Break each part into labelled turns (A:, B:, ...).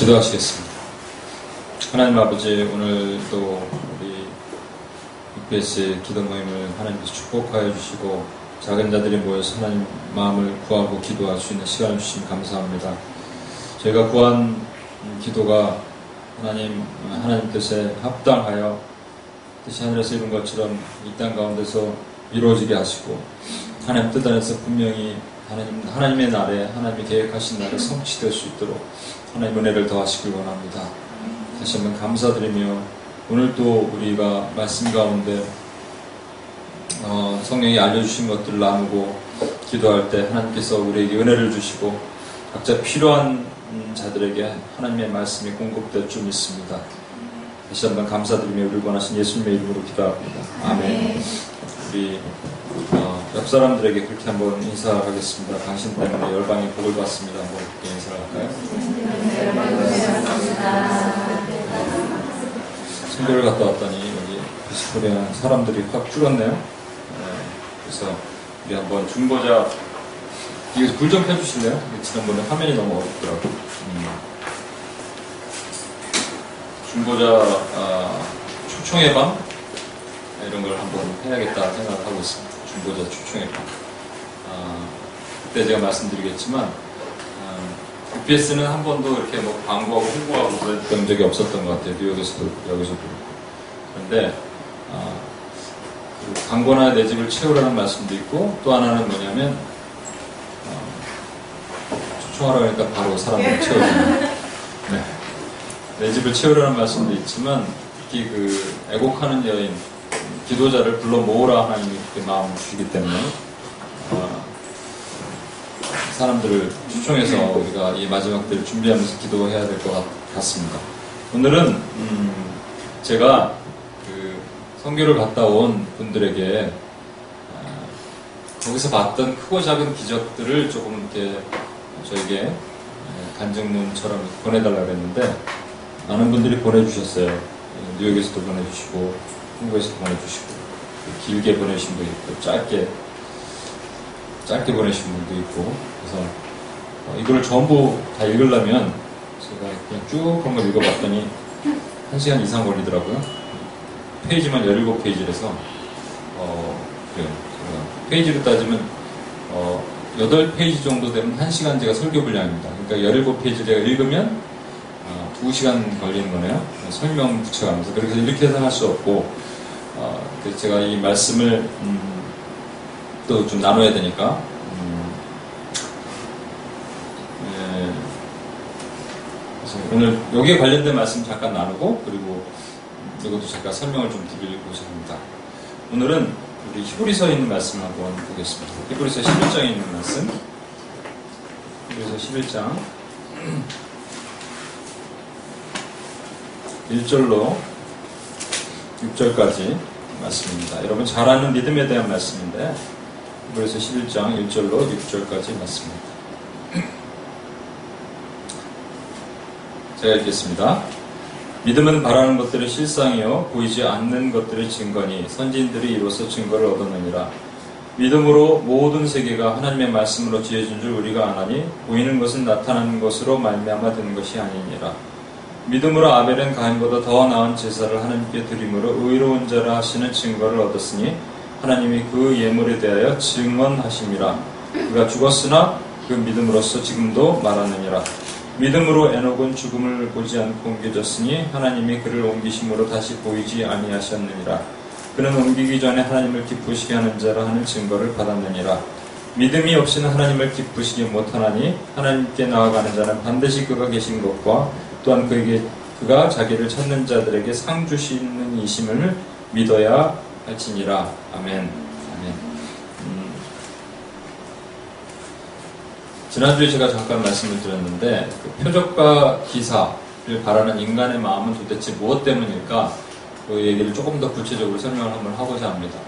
A: 기도하시겠습니다. 하나님 아버지, 오늘도 우리 UPS 기도 모임을 하나님께서 축복하여 주시고, 작은 자들이 모여서 하나님 마음을 구하고 기도할 수 있는 시간을 주신 감사합니다. 저희가 구한 기도가 하나님, 하나님 뜻에 합당하여 뜻이 하늘에서 이룬 것처럼 이 땅 가운데서 이루어지게 하시고, 하나님 뜻 안에서 분명히 하나님, 하나님의 날에, 하나님이 계획하신 날에 성취될 수 있도록 하나님 은혜를 더하시길 원합니다. 다시 한번 감사드리며 오늘 또 우리가 말씀 가운데 어, 성령이 알려주신 것들을 나누고 기도할 때 하나님께서 우리에게 은혜를 주시고 각자 필요한 자들에게 하나님의 말씀이 공급될 줄 믿습니다. 다시 한번 감사드리며 우리 원하신 예수님의 이름으로 기도합니다. 아멘. 네. 우리 어, 옆 사람들에게 그렇게 한번 인사하겠습니다. 당신 때문에 열방이 복을 받습니다. 한번 인사 할까요? 선교를 갔다 왔더니 여기 비스포에 한 사람들이 확 줄었네요. 네, 그래서 우리 한번 중보자 여기서 불좀 켜주실래요? 지난번에 화면이 너무 어둡더라고. 음. 중보자 아, 초청의 방 이런 걸 한번 해야겠다 생각하고 있습니다. 중보자 초청의 방. 아, 그때 제가 말씀드리겠지만 UPS는 한 번도 이렇게 뭐 광고하고 홍보하고 그랬던 적이 없었던 것 같아요. 뉴욕에서도 여기서도 그런데 어, 광고나 내 집을 채우라는 말씀도 있고, 또 하나는 뭐냐면, 어, 초청하라고 하니까 그러니까 바로 사람을 예. 채워주는. 네. 내 집을 채우라는 말씀도 있지만, 특히 그 애곡하는 여인, 기도자를 불러 모으라 하나님이 그렇게 마음을 주기 때문에, 어, 사람들을 추청해서 우리가 이 마지막 때를 준비하면서 기도해야 될 것 같습니다. 오늘은 음 제가 그성교를 갔다 온 분들에게 아, 거기서 봤던 크고 작은 기적들을 조금 이렇게 저에게 아, 간증문처럼 보내달라고 했는데 많은 분들이 보내주셨어요. 뉴욕에서도 보내주시고 한국에서도 보내주시고 그 길게 보내신 분이 있고 짧게 짧게 보내신 분도 있고 그래서 어, 이걸 전부 다 읽으려면 제가 그냥 쭉 그런 걸 읽어봤더니 1시간 이상 걸리더라고요. 페이지만 17페이지라서 어, 그래요. 페이지로 따지면 어, 8페이지 정도 되면 1시간 제가 설교 분량입니다. 그러니까 17페이지 제가 읽으면 어, 2시간 걸리는 거네요. 설명 붙여가면서. 그래서 이렇게 해서 할수 없고 어, 제가 이 말씀을 음, 또좀 나눠야 되니까. 음. 네. 오늘 여기에 관련된 말씀 잠깐 나누고 그리고 이것도 잠깐 설명을 좀 드리고자 합니다. 오늘은 우리 히브리서에 있는 말씀 한번 보겠습니다. 히브리서 11장에 있는 말씀. 히브리서 11장 1절로 6절까지 말씀입니다. 여러분 잘 아는 믿음에 대한 말씀인데 고에서 11장 1절로 6절까지 말씀입니다. 제가 읽겠습니다. 믿음은 바라는 것들의 실상이요 보이지 않는 것들의 증거니 선진들이 이로써 증거를 얻었느니라. 믿음으로 모든 세계가 하나님의 말씀으로 지어진 줄 우리가 아나니 보이는 것은 나타나는 것으로 말미암아 된 것이 아니니라. 믿음으로 아벨은 가인보다 더 나은 제사를 하나님께 드림으로 의로운 자라 하시는 증거를 얻었으니 하나님이 그 예물에 대하여 증언하심이라. 그가 죽었으나 그믿음으로써 지금도 말하느니라. 믿음으로 에녹은 죽음을 보지 않고 옮겨졌으니 하나님이 그를 옮기심으로 다시 보이지 아니하셨느니라. 그는 옮기기 전에 하나님을 기쁘시게 하는 자라 하는 증거를 받았느니라. 믿음이 없이는 하나님을 기쁘시게 못하나니 하나님께 나아가는 자는 반드시 그가 계신 것과 또한 그에게 그가 자기를 찾는 자들에게 상 주시는 이심을 믿어야 할지니라 아멘. 아멘. 음, 지난주에 제가 잠깐 말씀을 드렸는데 그 표적과 기사를 바라는 인간의 마음은 도대체 무엇 때문일까? 그 얘기를 조금 더 구체적으로 설명을 한번 하고자 합니다.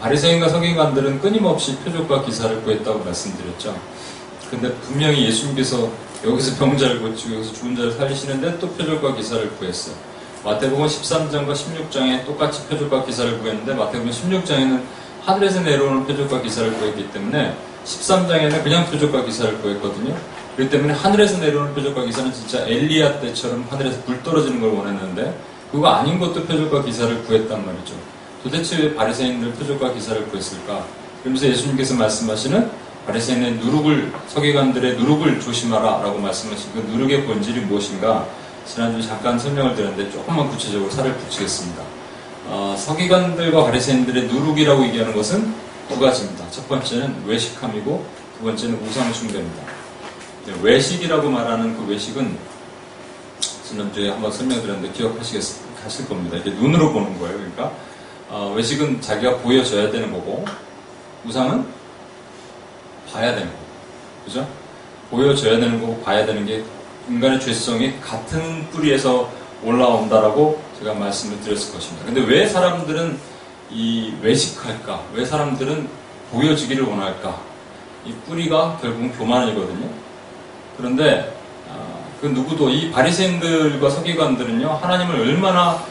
A: 바리새인과 서기관들은 끊임없이 표적과 기사를 구했다고 말씀드렸죠. 근데 분명히 예수님께서 여기서 병자를 고치고 여기서 죽은 자를 살리시는데 또 표적과 기사를 구했어요. 마태복음 13장과 16장에 똑같이 표적과 기사를 구했는데 마태복음 16장에는 하늘에서 내려오는 표적과 기사를 구했기 때문에 13장에는 그냥 표적과 기사를 구했거든요. 그렇기 때문에 하늘에서 내려오는 표적과 기사는 진짜 엘리야 때처럼 하늘에서 불 떨어지는 걸 원했는데 그거 아닌 것도 표적과 기사를 구했단 말이죠. 도대체 왜 바리새인들 표적과 기사를 구했을까? 그러면서 예수님께서 말씀하시는 바리새인의 누룩을 서기관들의 누룩을 조심하라라고 말씀하신 그 누룩의 본질이 무엇인가? 지난주 잠깐 설명을 드렸는데 조금만 구체적으로 살을 붙이겠습니다. 어, 서기관들과 가리새인들의 누룩이라고 얘기하는 것은 두 가지입니다. 첫 번째는 외식함이고 두 번째는 우상 숭배입니다. 외식이라고 말하는 그 외식은 지난주에 한번 설명드렸는데 기억하시겠을 겁니다. 이게 눈으로 보는 거예요. 그러니까 어, 외식은 자기가 보여줘야 되는 거고 우상은 봐야 되는 거고 그죠? 보여줘야 되는 거고 봐야 되는 게 인간의 죄성이 같은 뿌리에서 올라온다라고 제가 말씀을 드렸을 것입니다. 근데 왜 사람들은 이 외식할까? 왜 사람들은 보여지기를 원할까? 이 뿌리가 결국은 교만이거든요. 그런데 어, 그 누구도 이 바리새인들과 서기관들은요 하나님을 얼마나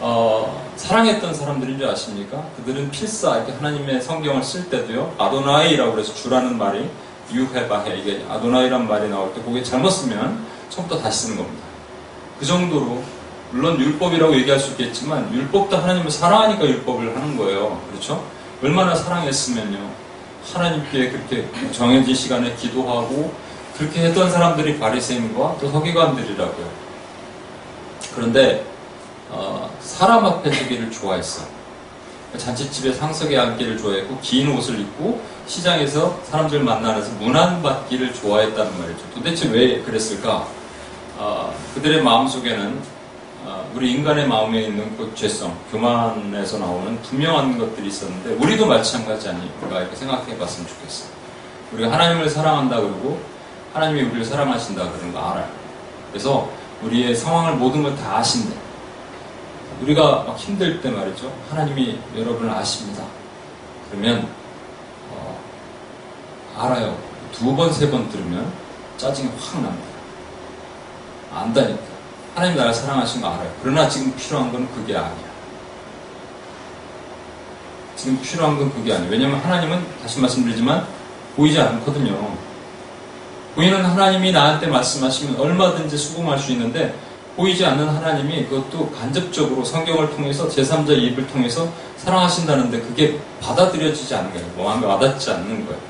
A: 어, 사랑했던 사람들인 지 아십니까? 그들은 필사 이렇게 하나님의 성경을 쓸 때도요 아도나이라고 그래서 주라는 말이 유해바해 이게 아도나이란 말이 나올 때 그게 잘못 쓰면 처음부터 다시 쓰는 겁니다. 그 정도로 물론 율법이라고 얘기할 수 있겠지만 율법도 하나님을 사랑하니까 율법을 하는 거예요. 그렇죠? 얼마나 사랑했으면요. 하나님께 그렇게 정해진 시간에 기도하고 그렇게 했던 사람들이 바리새인과 또 서기관들이라고요. 그런데 어, 사람 앞에 서기를 좋아했어. 잔치집에 상석에 앉기를 좋아했고 긴 옷을 입고 시장에서 사람들 만나면서 문안 받기를 좋아했다는 말이죠. 도대체 왜 그랬을까? 어, 그들의 마음속에는 어, 우리 인간의 마음에 있는 그 죄성, 교만에서 나오는 분명한 것들이 있었는데 우리도 마찬가지 아닌가 이렇게 생각해 봤으면 좋겠어요. 우리가 하나님을 사랑한다 그러고 하나님이 우리를 사랑하신다 그런 거 알아요. 그래서 우리의 상황을 모든 걸 다 아신대. 우리가 막 힘들 때 말이죠. 하나님이 여러분을 아십니다. 그러면 어, 알아요. 두 번, 세 번 들으면 짜증이 확 납니다. 안다니까. 하나님 나를 사랑하신거 알아요. 그러나 지금 필요한 건 그게 아니야. 지금 필요한 건 그게 아니야 왜냐면 하나님은 다시 말씀드리지만 보이지 않거든요. 보이는 하나님이 나한테 말씀하시면 얼마든지 수긍할 수 있는데 보이지 않는 하나님이 그것도 간접적으로 성경을 통해서 제3자 입을 통해서 사랑하신다는데 그게 받아들여지지 않는 거예요. 마음에 와닿지 않는 거예요.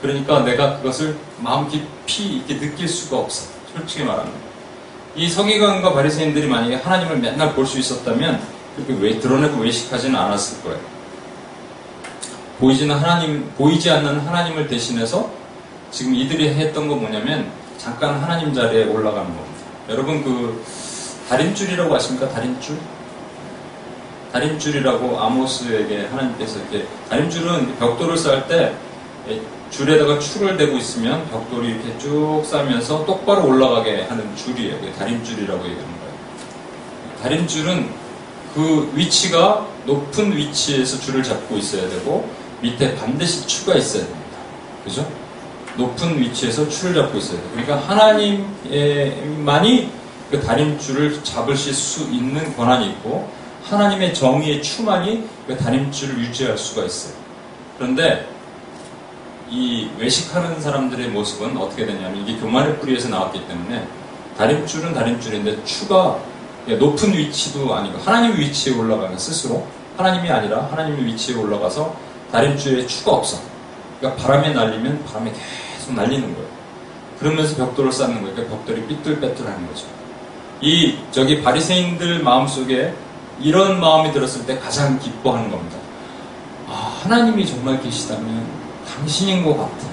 A: 그러니까 내가 그것을 마음 깊이 있게 느낄 수가 없어. 솔직히 말하면. 이 서기관과 바리새인들이 만약에 하나님을 맨날 볼 수 있었다면 그렇게 왜 드러내고 외식하지는 않았을 거예요. 보이지는 하나님, 보이지 않는 하나님을 대신해서 지금 이들이 했던 거 뭐냐면 잠깐 하나님 자리에 올라가 겁니다. 여러분 그 다림줄이라고 아십니까? 다림줄? 다림줄이라고 아모스에게 하나님께서 이렇게 다림줄은 벽돌을 쌓을 때 줄에다가 축을 대고 있으면 벽돌이 이렇게 쭉 쌓면서 똑바로 올라가게 하는 줄이에요. 다림줄이라고 얘기하는 거예요. 다림줄은 그 위치가 높은 위치에서 줄을 잡고 있어야 되고 밑에 반드시 추가 있어야 됩니다. 그죠? 높은 위치에서 추를 잡고 있어야 돼요. 그러니까 하나님만이 그 다림줄을 잡으실 수 있는 권한이 있고 하나님의 정의의 추만이 그 다림줄을 유지할 수가 있어요. 그런데 이 외식하는 사람들의 모습은 어떻게 되냐면 이게 교만의 뿌리에서 나왔기 때문에 다림줄은 다림줄인데 추가 높은 위치도 아니고 하나님 위치에 올라가면 스스로 하나님이 아니라 하나님의 위치에 올라가서 다림줄에 추가 없어. 그러니까 바람에 날리면 바람에 계속 날리는 거예요. 그러면서 벽돌을 쌓는 거예요. 그러니까 벽돌이 삐뚤빼뚤하는 거죠. 이 저기 바리새인들 마음속에 이런 마음이 들었을 때 가장 기뻐하는 겁니다. 아, 하나님이 정말 계시다면 당신인 것 같아.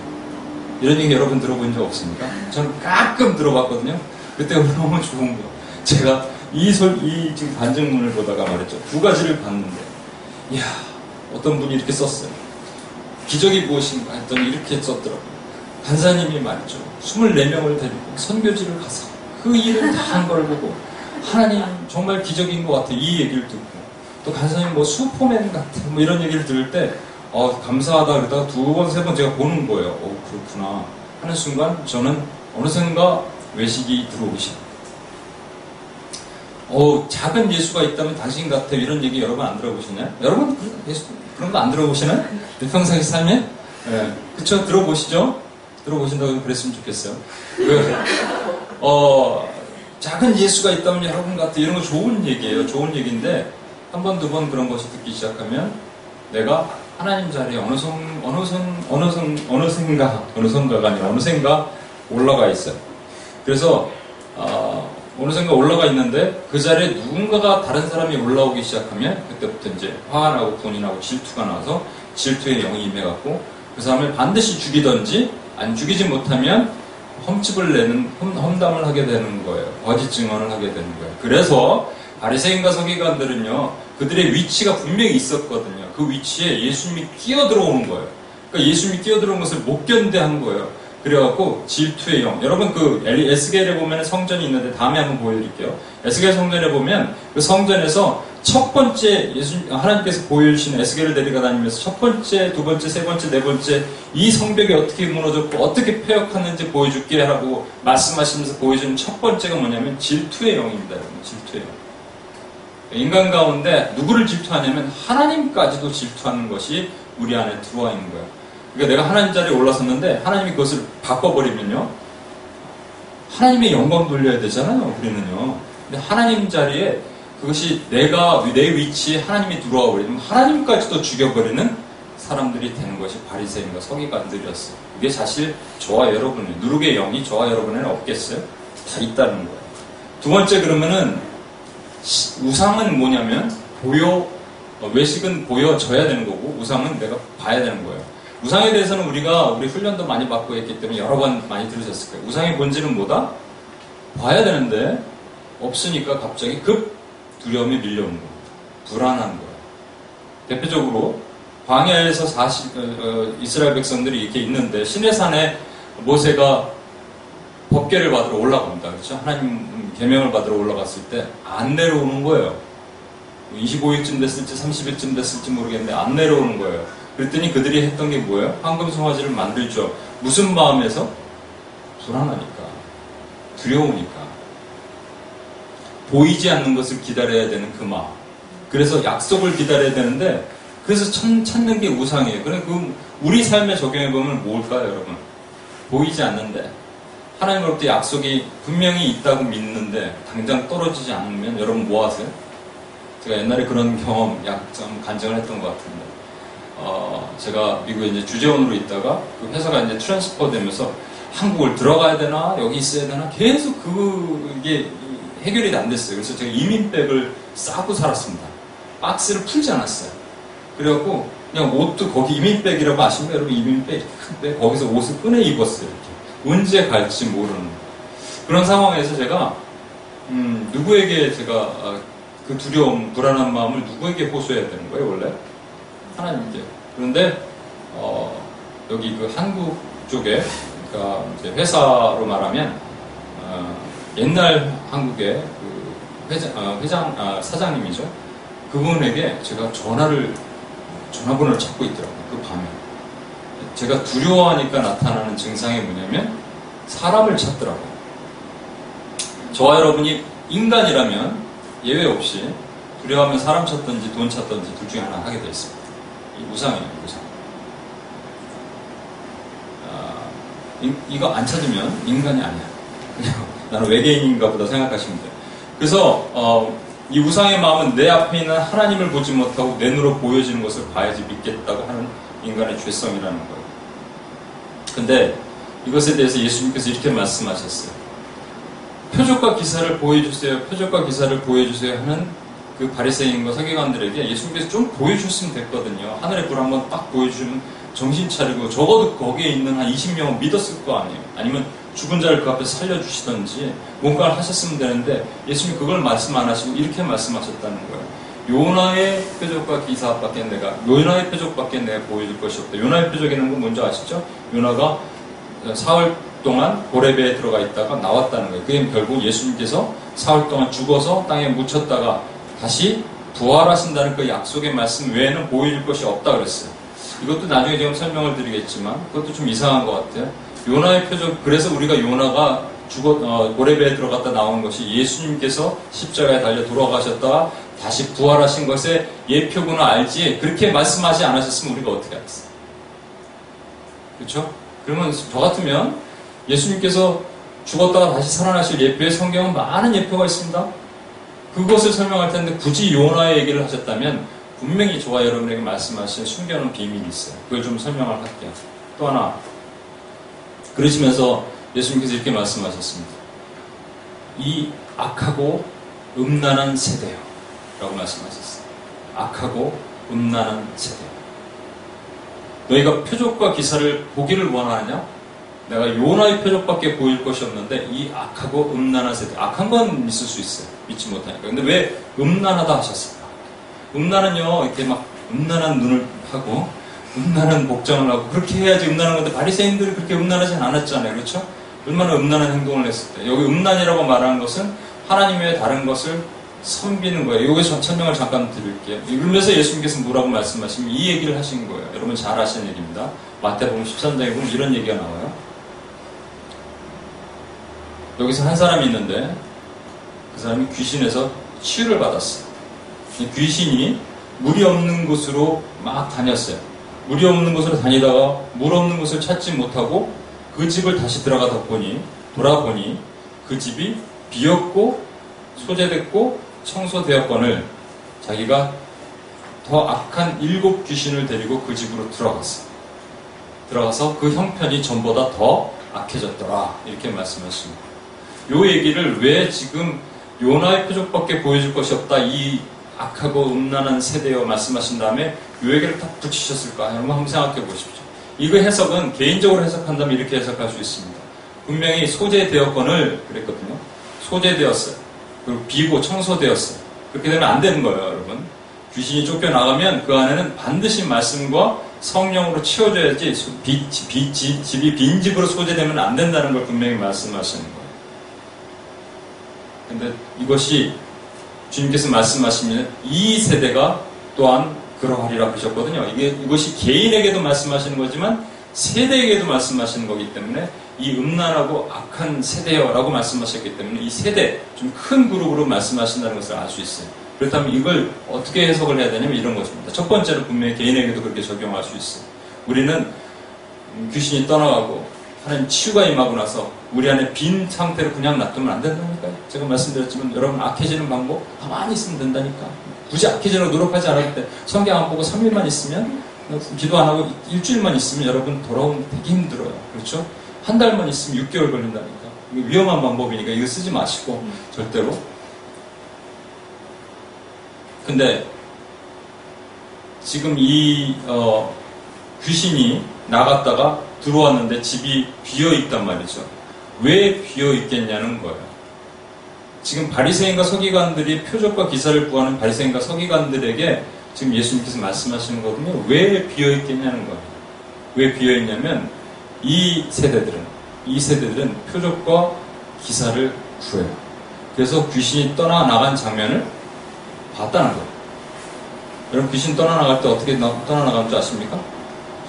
A: 이런 얘기 여러분 들어본 적 없습니까? 저는 가끔 들어봤거든요. 그때 너무 좋은 거. 제가 이 솔, 이 지금 반증문을 보다가 말했죠. 두 가지를 봤는데, 이야, 어떤 분이 이렇게 썼어요. 기적이 무엇인가 했더니 이렇게 썼더라고요. 간사님이 말이죠. 24명을 데리고 선교지를 가서 그 일을 다 한 걸 보고, 하나님 정말 기적인 것 같아. 이 얘기를 듣고. 또 간사님 뭐 슈퍼맨 같은 뭐 이런 얘기를 들을 때, 어, 감사하다 그러다가 두 번, 세 번 제가 보는 거예요. 어, 그렇구나. 하는 순간 저는 어느샌가 외식이 들어오기 시작합니다. 어, 작은 예수가 있다면 당신 같아. 이런 얘기 여러분 안 들어보시나요? 여러분 그런 거 안 들어보시나요? 평상시 삶에? 네. 예. 그쵸? 들어보시죠? 들어보신다고 그랬으면 좋겠어요. 그, 어, 작은 예수가 있다면 여러분 같아. 이런 거 좋은 얘기예요. 좋은 얘기인데, 한 번, 두 번 그런 것이 듣기 시작하면 내가 하나님 자리에 어느 선, 어느 선, 어느 선, 어느 생각, 어느 선가가 아니라 어느 생가 올라가 있어요. 그래서, 어, 어느 생각 올라가 있는데 그 자리에 누군가가 다른 사람이 올라오기 시작하면 그때부터 이제 화가 나고 분이 나고 질투가 나서 질투의 영이 임해갖고 그 사람을 반드시 죽이든지 안 죽이지 못하면 험집을 내는 험담을 하게 되는 거예요. 거짓 증언을 하게 되는 거예요. 그래서 바리새인과 서기관들은요 그들의 위치가 분명히 있었거든요. 그 위치에 예수님이 끼어들어오는 거예요. 그러니까 예수님이 끼어들어온 것을 못 견뎌한 거예요. 그래갖고 질투의 영. 여러분 그 에스겔에 보면 성전이 있는데 다음에 한번 보여드릴게요. 에스겔 성전에 보면 그 성전에서 첫 번째 예수 하나님께서 보여주신 에스겔을 데리고 다니면서 첫 번째, 두 번째, 세 번째, 네 번째 이 성벽이 어떻게 무너졌고 어떻게 폐역하는지 보여줄게 하라고 말씀하시면서 보여주는 첫 번째가 뭐냐면 질투의 영입니다. 여러분. 질투의 영. 인간 가운데 누구를 질투하냐면 하나님까지도 질투하는 것이 우리 안에 들어와 있는 거예요. 그러니까 내가 하나님 자리에 올라섰는데 하나님이 그것을 바꿔버리면요. 하나님의 영광 돌려야 되잖아요. 우리는요. 근데 하나님 자리에 그것이 내가 내 위치에 하나님이 들어와 버리면 하나님까지도 죽여버리는 사람들이 되는 것이 바리새인과 서기관들이었어요. 이게 사실 저와 여러분의 누룩의 영이 저와 여러분에는 없겠어요? 다 있다는 거예요. 두 번째 그러면은 우상은 뭐냐면 보여 어, 외식은 보여져야 되는 거고 우상은 내가 봐야 되는 거예요. 우상에 대해서는 우리가 우리 훈련도 많이 받고 했기 때문에 여러 번 많이 들으셨을 거예요. 우상의 본질은 뭐다? 봐야 되는데 없으니까 갑자기 급 두려움이 밀려오는 거예요. 불안한 거예요. 대표적으로 광야에서 사시, 어, 어, 이스라엘 백성들이 이렇게 있는데 신의 산에 모세가 법계를 받으러 올라갑니다. 그렇죠? 하나님 개명을 받으러 올라갔을 때 안 내려오는 거예요. 25일쯤 뭐 됐을지 30일쯤 됐을지 모르겠는데 안 내려오는 거예요. 그랬더니 그들이 했던 게 뭐예요? 황금 송아지를 만들죠. 무슨 마음에서? 불안하니까. 두려우니까. 보이지 않는 것을 기다려야 되는 그 마음. 그래서 약속을 기다려야 되는데 그래서 찾는 게 우상이에요. 그래 우리 삶에 적용해 보면 뭘까요, 여러분? 보이지 않는데 하나님으로부터 약속이 분명히 있다고 믿는데 당장 떨어지지 않으면 여러분 뭐 하세요? 제가 옛날에 그런 경험 약점 간증을 했던 것 같은데 어, 제가 미국에 이제 주재원으로 있다가 그 회사가 이제 트랜스퍼 되면서 한국을 들어가야 되나 여기 있어야 되나 계속 그게 해결이 안 됐어요. 그래서 제가 이민백을 싸고 살았습니다. 박스를 풀지 않았어요. 그래갖고 그냥 옷도 거기 이민백이라고 아시면 여러분 이민백 근데 거기서 옷을 꺼내 입었어요. 언제 갈지 모르는 그런 상황에서 제가 음, 누구에게 제가 아, 그 두려움, 불안한 마음을 누구에게 호소해야 되는 거예요 원래? 하나님께. 그런데 어, 여기 그 한국 쪽에 그러니까 이제 회사로 말하면 어, 옛날 한국의 그 회장, 어, 회장 아, 사장님이죠. 그분에게 제가 전화를 전화번호를 찾고 있더라고요. 그 밤에. 제가 두려워하니까 나타나는 증상이 뭐냐면 사람을 찾더라고요. 저와 여러분이 인간이라면 예외 없이 두려워하면 사람 찾든지 돈 찾든지 둘 중에 하나 하게 되어 있습니다. 이 우상이에요, 우상. 아, 이, 이거 안 찾으면 인간이 아니야. 나는 외계인인가 보다 생각하시면 돼요. 그래서 어, 이 우상의 마음은 내 앞에 있는 하나님을 보지 못하고 내 눈으로 보여지는 것을 봐야지 믿겠다고 하는 인간의 죄성이라는 거예요. 근데 이것에 대해서 예수님께서 이렇게 말씀하셨어요. 표적과 기사를 보여주세요. 표적과 기사를 보여주세요 하는 그 바리새인과 사기관들에게 예수님께서 좀 보여주셨으면 됐거든요. 하늘의 불 한번 딱 보여주면 정신 차리고 적어도 거기에 있는 한 20명은 믿었을 거 아니에요. 아니면 죽은 자를 그 앞에 살려주시던지 뭔가를 하셨으면 되는데 예수님 그걸 말씀 안 하시고 이렇게 말씀하셨다는 거예요. 요나의 표적과 기사밖에 내가 요나의 표적밖에 내가 보여줄 것이 없다. 요나의 표적이라는 건 뭔지 아시죠? 요나가 사흘 동안 고래배에 들어가 있다가 나왔다는 거예요. 그게 결국 예수님께서 사흘 동안 죽어서 땅에 묻혔다가 다시 부활하신다는 그 약속의 말씀 외에는 보여줄 것이 없다 그랬어요. 이것도 나중에 지금 설명을 드리겠지만 그것도 좀 이상한 것 같아요. 요나의 표적 그래서 우리가 요나가 죽어 어, 고래배에 들어갔다 나온 것이 예수님께서 십자가에 달려 돌아가셨다가 다시 부활하신 것의 예표구나 알지 그렇게 말씀하지 않으셨으면 우리가 어떻게 알겠어요? 그렇죠? 그러면 저 같으면 예수님께서 죽었다가 다시 살아나실 예표의 성경은 많은 예표가 있습니다. 그것을 설명할 텐데 굳이 요나의 얘기를 하셨다면 분명히 저와 여러분에게 말씀하신 숨겨놓은 비밀이 있어요. 그걸 좀 설명을 할게요. 또 하나 그러시면서 예수님께서 이렇게 말씀하셨습니다. 이 악하고 음란한 세대요. 라고 말씀하셨어요. 악하고 음란한 세대. 너희가 표적과 기사를 보기를 원하냐? 내가 요나의 표적밖에 보일 것이 없는데 이 악하고 음란한 세대. 악한 건있을수 있어요. 믿지 못하니까. 근데 왜 음란하다 하셨을까? 음란은요, 이렇게 막 음란한 눈을 하고 음란한 복장을 하고 그렇게 해야지 음란한 건데 바리새인들이 그렇게 음란하진 않았잖아요. 그렇죠? 얼마나 음란한 행동을 했을 때. 여기 음란이라고 말하는 것은 하나님의 다른 것을 섬기는 거예요. 여기서 설명을 잠깐 드릴게요. 이러면서 예수님께서 뭐라고 말씀하시면 이 얘기를 하신 거예요. 여러분 잘 아시는 얘기입니다. 마태복음 13장에 보면 이런 얘기가 나와요. 여기서 한 사람이 있는데 그 사람이 귀신에서 치유를 받았어요. 귀신이 물이 없는 곳으로 막 다녔어요. 물이 없는 곳으로 다니다가 물 없는 곳을 찾지 못하고 그 집을 다시 들어가다 보니 돌아보니 그 집이 비었고 소재됐고 청소 대여권을 자기가 더 악한 일곱 귀신을 데리고 그 집으로 들어갔어. 들어가서 그 형편이 전보다 더 악해졌더라. 이렇게 말씀하십니다. 요 얘기를 왜 지금 요나의 표적밖에 보여줄 것이 없다. 이 악하고 음란한 세대여 말씀하신 다음에 요 얘기를 딱 붙이셨을까? 여러분 한번 생각해 보십시오. 이거 해석은 개인적으로 해석한다면 이렇게 해석할 수 있습니다. 분명히 소재 대여권을 그랬거든요. 소재 되었어요. 그리고 비고 청소되었어요. 그렇게 되면 안 되는 거예요, 여러분. 귀신이 쫓겨나가면 그 안에는 반드시 말씀과 성령으로 채워져야지 비, 비, 집, 집이 빈집으로 소재되면 안 된다는 걸 분명히 말씀하시는 거예요. 근데 이것이 주님께서 말씀하시면 이 세대가 또한 그러하리라 그러셨거든요. 이게 이것이 개인에게도 말씀하시는 거지만 세대에게도 말씀하시는 거기 때문에 이 음란하고 악한 세대여라고 말씀하셨기 때문에 이 세대 좀 큰 그룹으로 말씀하신다는 것을 알 수 있어요. 그렇다면 이걸 어떻게 해석을 해야 되냐면 이런 것입니다. 첫 번째로 분명히 개인에게도 그렇게 적용할 수 있어요. 우리는 귀신이 떠나가고 하나님 치유가 임하고 나서 우리 안에 빈 상태로 그냥 놔두면 안 된다니까요. 제가 말씀드렸지만 여러분 악해지는 방법 가만히 있으면 된다니까. 굳이 악해지는 노력하지 않을 때 성경 안 보고 3일만 있으면 기도 안 하고 일주일만 있으면 여러분 돌아오면 되게 힘들어요. 그렇죠? 한 달만 있으면 6개월 걸린다니까. 위험한 방법이니까 이거 쓰지 마시고, 음. 절대로. 근데 지금 이 어, 귀신이 나갔다가 들어왔는데 집이 비어 있단 말이죠. 왜 비어 있겠냐는 거예요. 지금 바리새인과 서기관들이 표적과 기사를 구하는 바리새인과 서기관들에게 지금 예수님께서 말씀하시는 거거든요. 왜 비어있겠냐는 거예요. 왜 비어있냐면 이 세대들은, 이 세대들은 표적과 기사를 구해요. 그래서 귀신이 떠나나간 장면을 봤다는 거예요. 여러분 귀신 떠나나갈 때 어떻게 떠나나간 줄 아십니까?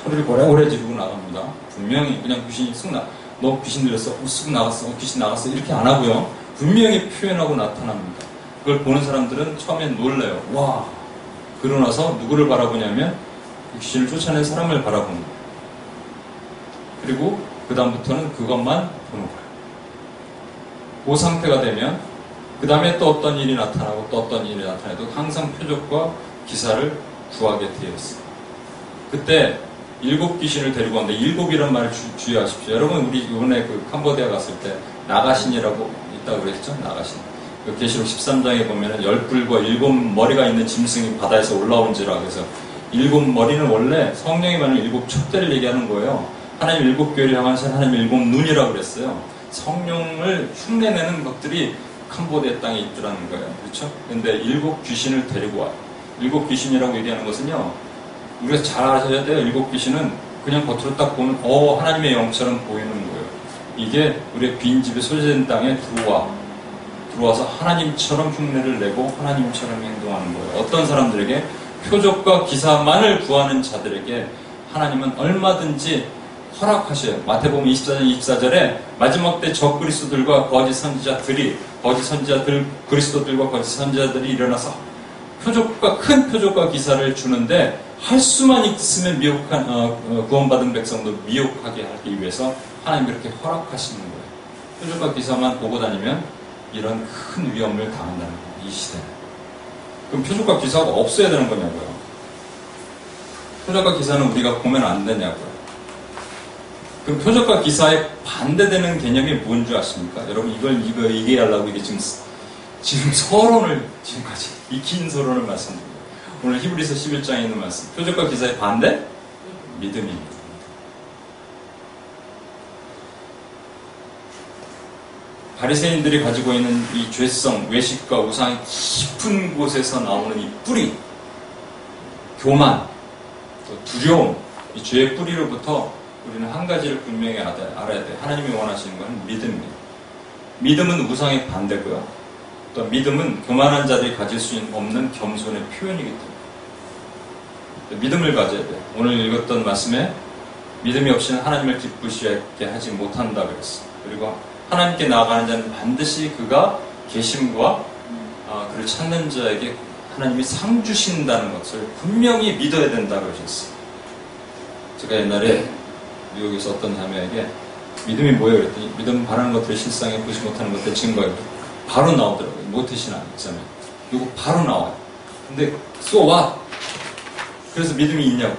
A: 소리를 오래 지르고 나갑니다. 분명히 그냥 귀신이 쑥 나, 너 귀신 들렸어, 어, 쑥 나갔어, 어, 귀신 나갔어 이렇게 안 하고요. 분명히 표현하고 나타납니다. 그걸 보는 사람들은 처음엔 놀라요 와, 그러 나서 누구를 바라보냐면 육신을 쫓아낸 사람을 바라보는 거예요. 그리고 그 다음부터는 그것만 보는 거예요. 그 상태가 되면 그 다음에 또 어떤 일이 나타나고 또 어떤 일이 나타나도 항상 표적과 기사를 구하게 되어 있어요. 그때 일곱 귀신을 데리고 왔는데 일곱이란 말을 주, 의하십시오 여러분 우리 이번에 그 캄보디아 갔을 때 나가신이라고 있다고 그랬죠? 나가신. 계시록 13장에 보면은 열 뿔과 일곱 머리가 있는 짐승이 바다에서 올라온지라 그래서 일곱 머리는 원래 성령이 말하는 일곱 촛대를 얘기하는 거예요. 하나님 일곱 교회를 향신 하나님 일곱 눈이라고 그랬어요. 성령을 흉내내는 것들이 캄보디아 땅에 있더라는 거예요. 그렇죠? 근데 일곱 귀신을 데리고 와요. 일곱 귀신이라고 얘기하는 것은요. 우리가 잘 아셔야 돼요. 일곱 귀신은 그냥 겉으로 딱 보면 어 하나님의 영처럼 보이는 거예요. 이게 우리의 빈집에 소재된 땅에 들어와 들어와서 하나님처럼 흉내를 내고 하나님처럼 행동하는 거예요. 어떤 사람들에게 표적과 기사만을 구하는 자들에게 하나님은 얼마든지 허락하셔요. 마태복음 24장 24절에 마지막 때 적그리스도들과 거짓 선지자들이 거짓 선지자들 그리스도들과 거짓 선지자들이 일어나서 표적과 큰 표적과 기사를 주는데 할 수만 있으면 미혹한 어, 어 구원받은 백성도 미혹하게 하기 위해서 하나님 그렇게 허락하시는 거예요. 표적과 기사만 보고 다니면 이런 큰 위험을 당한다는 이 시대. 그럼 표준과 기사가 없어야 되는 거냐고요. 표적과 기사는 우리가 보면 안 되냐고요. 그럼 표적과 기사에 반대되는 개념이 뭔지 아십니까? 여러분 이걸 이거 얘기하려고 이게 지금 지금 서론을 지금까지 이긴 서론을 말씀드립니다. 오늘 히브리서 11장에 있는 말씀. 표적과 기사의 반대? 믿음입니다. 바리새인들이 가지고 있는 이 죄성, 외식과 우상 깊은 곳에서 나오는 이 뿌리, 교만, 또 두려움, 이 죄의 뿌리로부터 우리는 한 가지를 분명히 알아야 돼. 하나님이 원하시는 것은 믿음입니다. 믿음은 우상의 반대고요. 또 믿음은 교만한 자들이 가질 수 없는 겸손의 표현이기 때문에 믿음을 가져야 돼. 오늘 읽었던 말씀에 믿음이 없이는 하나님을 기쁘시게 하지 못한다 그랬어. 그리고 하나님께 나아가는 자는 반드시 그가 계심과 어, 그를 찾는 자에게 하나님이 상 주신다는 것을 분명히 믿어야 된다 그러셨어요. 제가 옛날에 미국에서 어떤 자매에게 믿음이 뭐예요? 그랬더니 믿음 바라는 것들 실상에 보지 못하는 것들 증거예요. 바로 나오더라고요. 못 드시나 있잖아요. 이거 바로 나와요. 근데 쏘와 so 그래서 믿음이 있냐고.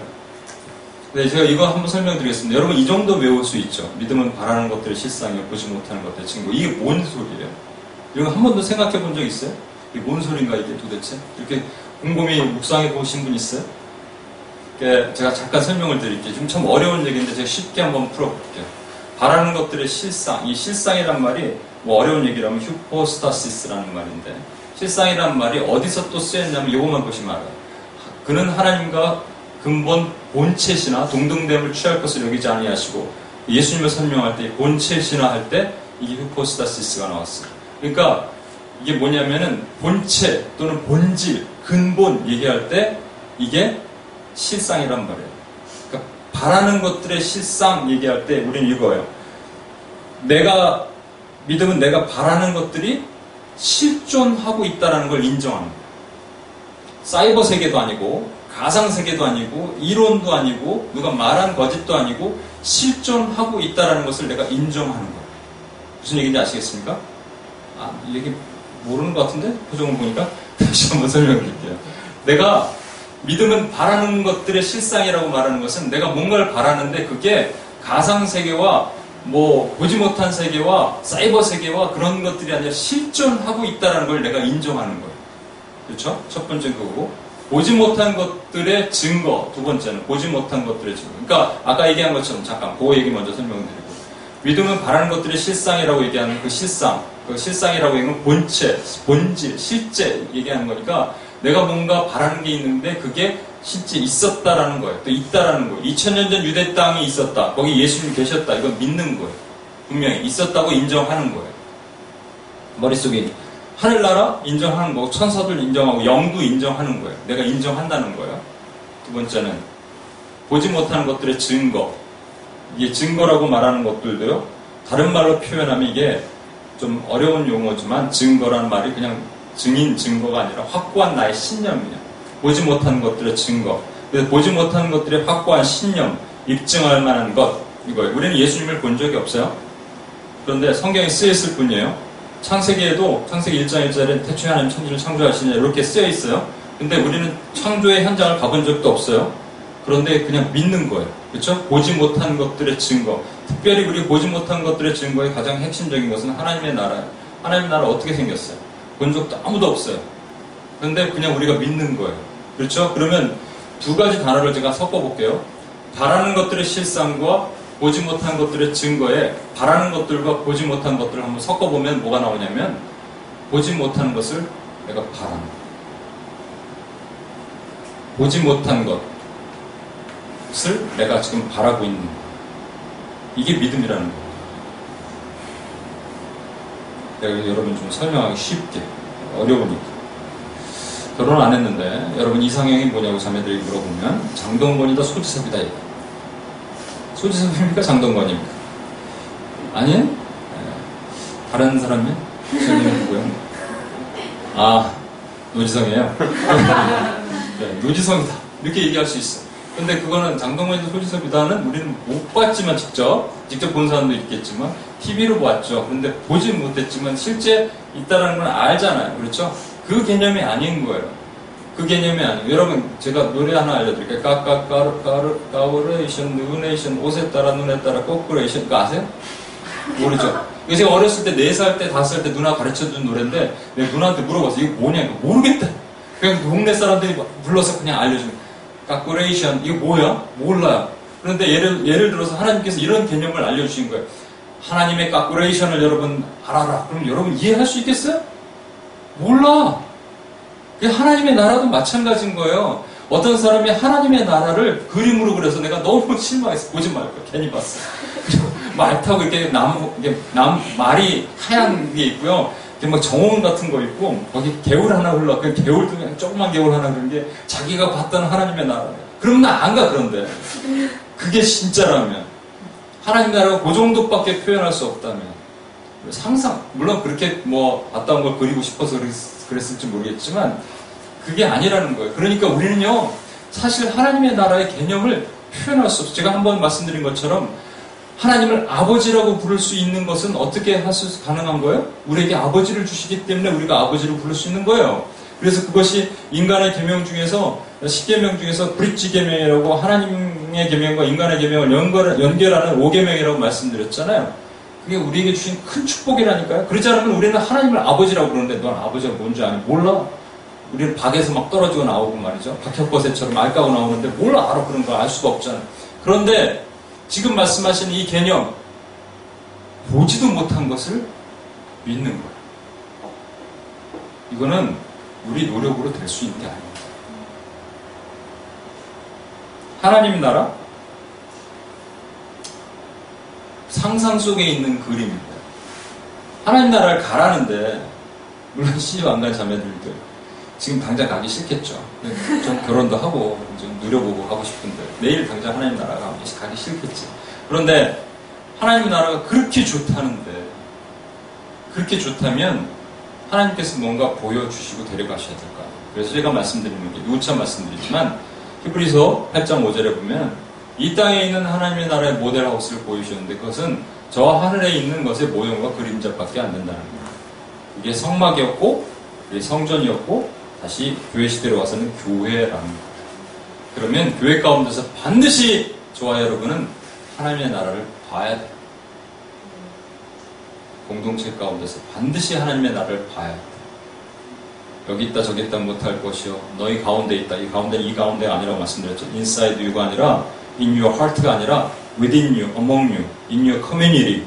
A: 네, 제가 이거 한번 설명드리겠습니다. 여러분 이 정도 외울 수 있죠. 믿음은 바라는 것들을 실상에 보지 못하는 것들 친구. 이게 뭔 소리예요? 이거 한 번도 생각해 본 적 있어요? 이게 뭔 소린가 이게 도대체? 이렇게 곰곰이 묵상해 보신 분 있어요? 그러니까 제가 잠깐 설명을 드릴게요. 좀 참 어려운 얘기인데 제가 쉽게 한번 풀어볼게요. 바라는 것들의 실상, 이 실상이란 말이 뭐 어려운 얘기라면 휴포스타시스라는 말인데 실상이란 말이 어디서 또 쓰였냐면 이것만 보시면 알아요. 그는 하나님과 근본 본체시나 동등됨을 취할 것을 여기지 아니하시고 예수님을 설명할 때 본체시나 할 때 이게 후포스타시스가 나왔어요. 그러니까 이게 뭐냐면은 본체 또는 본질, 근본 얘기할 때 이게 실상이란 말이에요. 그러니까 바라는 것들의 실상 얘기할 때 우리는 이거예요. 내가 믿음은 내가 바라는 것들이 실존하고 있다라는 걸 인정하는 거예요. 사이버 세계도 아니고 가상세계도 아니고 이론도 아니고 누가 말한 거짓도 아니고 실존하고 있다라는 것을 내가 인정하는 것 무슨 얘기인지 아시겠습니까? 아, 이 얘기 모르는 것 같은데? 표정을 보니까 다시 한번 설명해 드릴게요. 내가 믿음은 바라는 것들의 실상이라고 말하는 것은 내가 뭔가를 바라는데 그게 가상세계와 뭐 보지 못한 세계와 사이버 세계와 그런 것들이 아니라 실존하고 있다는 걸 내가 인정하는 거예요. 그렇죠? 첫 번째 그거고. 보지 못한 것들의 증거 두 번째는 보지 못한 것들의 증거. 그러니까 아까 얘기한 것처럼 잠깐 그 얘기 먼저 설명드리고 믿음은 바라는 것들의 실상이라고 얘기하는 그 실상 그 실상이라고 얘기하는 본체 본질 실제 얘기하는 거니까 내가 뭔가 바라는 게 있는데 그게 실제 있었다라는 거예요. 또 있다라는 거예요. 2000년 전 유대 땅이 있었다. 거기 예수님 계셨다. 이건 믿는 거예요. 분명히 있었다고 인정하는 거예요. 머릿속에 하늘나라 인정하는 거고 뭐 천사들 인정하고 영도 인정하는 거예요. 내가 인정한다는 거예요. 두 번째는 보지 못하는 것들의 증거. 이게 증거라고 말하는 것들도요. 다른 말로 표현하면 이게 좀 어려운 용어지만 증거라는 말이 그냥 증인 증거가 아니라 확고한 나의 신념이에요. 보지 못하는 것들의 증거. 그래서 보지 못하는 것들의 확고한 신념, 입증할 만한 것 이거예요. 우리는 예수님을 본 적이 없어요. 그런데 성경에 쓰여있을 뿐이에요. 창세기에도 창세기 1장 1절에 태초에 하나님 천지를 창조하시냐 이렇게 쓰여 있어요. 근데 우리는 창조의 현장을 가본 적도 없어요. 그런데 그냥 믿는 거예요. 그렇죠? 보지 못한 것들의 증거. 특별히 우리 보지 못한 것들의 증거의 가장 핵심적인 것은 하나님의 나라예요. 하나님 의 나라 어떻게 생겼어요? 본 적도 아무도 없어요. 그런데 그냥 우리가 믿는 거예요. 그렇죠? 그러면 두 가지 단어를 제가 섞어볼게요. 바라는 것들의 실상과 보지 못한 것들의 증거에 바라는 것들과 보지 못한 것들을 한번 섞어보면 뭐가 나오냐면 보지 못한 것을 내가 바란다. 보지 못한 것을 내가 지금 바라고 있는 것. 이게 믿음이라는 거예요. 내가 여러분 좀 설명하기 쉽게 어려우니까 결혼 안 했는데 여러분 이상형이 뭐냐고 자매들이 물어보면 장동건이다 소지섭이다 얘기 소지 섭입니까 장동건입니까? 아니에요? 네. 다른 사람이요? 저는 누구요? 아, 노지성이에요? 네, 노지성이다. 이렇게 얘기할 수 있어. 근데 그거는 장동건이나 소지섭이다는 우리는 못 봤지만 직접, 직접 본 사람도 있겠지만, TV로 봤죠. 근데 보진 못했지만 실제 있다라는 건 알잖아요. 그렇죠? 그 개념이 아닌 거예요. 그 개념이 아니고 여러분 제가 노래 하나 알려드릴게요. 까까까르까르까오레이션 누네이션 옷에 따라 눈에 네 따라 꼬꾸레이션 그, 그거 아세요? 모르죠. 요새 어렸을 때 4살 때 5살 때 누나 가르쳐준 노래인데 내 누나한테 물어봤어. 이거 뭐냐? 이거 모르겠다. 그냥 동네 사람들이 불러서 그냥 알려주는 까꾸레이션 이거 뭐야? 몰라요. 그런데 예를, 예를 들어서 하나님께서 이런 개념을 알려주신 거예요. 하나님의 까꾸레이션을 여러분 알아라. 그럼 여러분 이해할 수 있겠어요? 몰라. 예, 하나님의 나라도 마찬가지인 거예요. 어떤 사람이 하나님의 나라를 그림으로 그려서 내가 너무 실망했어. 보지 말고 괜히 봤어. 말 타고 이렇게 나무, 이게 나무, 말이 하얀 게 있고요. 막 뭐 정원 같은 거 있고, 거기 개울 하나 흘러. 그 개울 중에 조그만 개울 하나 그런 게 자기가 봤던 하나님의 나라 그럼 나안 가, 그런데. 그게 진짜라면. 하나님 나라가 그 정도밖에 표현할 수 없다면. 상상, 물론 그렇게 뭐, 아따운 걸 그리고 싶어서 그랬어. 그랬을지 모르겠지만 그게 아니라는 거예요. 그러니까 우리는요, 사실 하나님의 나라의 개념을 표현할 수 없어요. 제가 한번 말씀드린 것처럼 하나님을 아버지라고 부를 수 있는 것은 어떻게 할 수 가능한 거예요? 우리에게 아버지를 주시기 때문에 우리가 아버지를 부를 수 있는 거예요. 그래서 그것이 인간의 계명 중에서 십계명 중에서 브릿지 계명이라고 하나님의 계명과 인간의 계명을 연결하는 오계명이라고 말씀드렸잖아요. 그게 우리에게 주신 큰 축복이라니까요. 그렇지 않으면 우리는 하나님을 아버지라고 그러는데 넌 아버지가 뭔지 아니? 몰라. 우리는 박에서 막 떨어지고 나오고 말이죠. 박혁버섯처럼 알까고 나오는데 뭘 알아 그런 걸 알 수가 없잖아요. 그런데 지금 말씀하신 이 개념 보지도 못한 것을 믿는 거예요. 이거는 우리 노력으로 될 수 있는 게 아닙니다. 하나님 나라, 상상 속에 있는 그림입니다. 하나님 나라를 가라는데 물론 신입 안간 자매들도 지금 당장 가기 싫겠죠. 네, 좀 결혼도 하고 좀 누려보고 가고 싶은데 내일 당장 하나님 나라가 가기 싫겠지. 그런데 하나님 나라가 그렇게 좋다는데 그렇게 좋다면 하나님께서 뭔가 보여주시고 데려가셔야 될까. 그래서 제가 말씀드리는 게 누차 말씀드리지만 히브리서 8장 5절에 보면 이 땅에 있는 하나님의 나라의 모델하우스를 보이셨는데 그것은 저 하늘에 있는 것의 모형과 그림자밖에 안 된다는 거예요. 이게 성막이었고 이게 성전이었고 다시 교회 시대로 와서는 교회라는 거예요. 그러면 교회 가운데서 반드시 저와 여러분은 하나님의 나라를 봐야 돼요. 공동체 가운데서 반드시 하나님의 나라를 봐야 돼요. 여기 있다 저기 있다 못할 것이요 너희 가운데 있다 이 가운데 이 가운데 가 아니라고 말씀드렸죠 인사이드 유가 아니라 in your heart가 아니라 within you, among you, in your community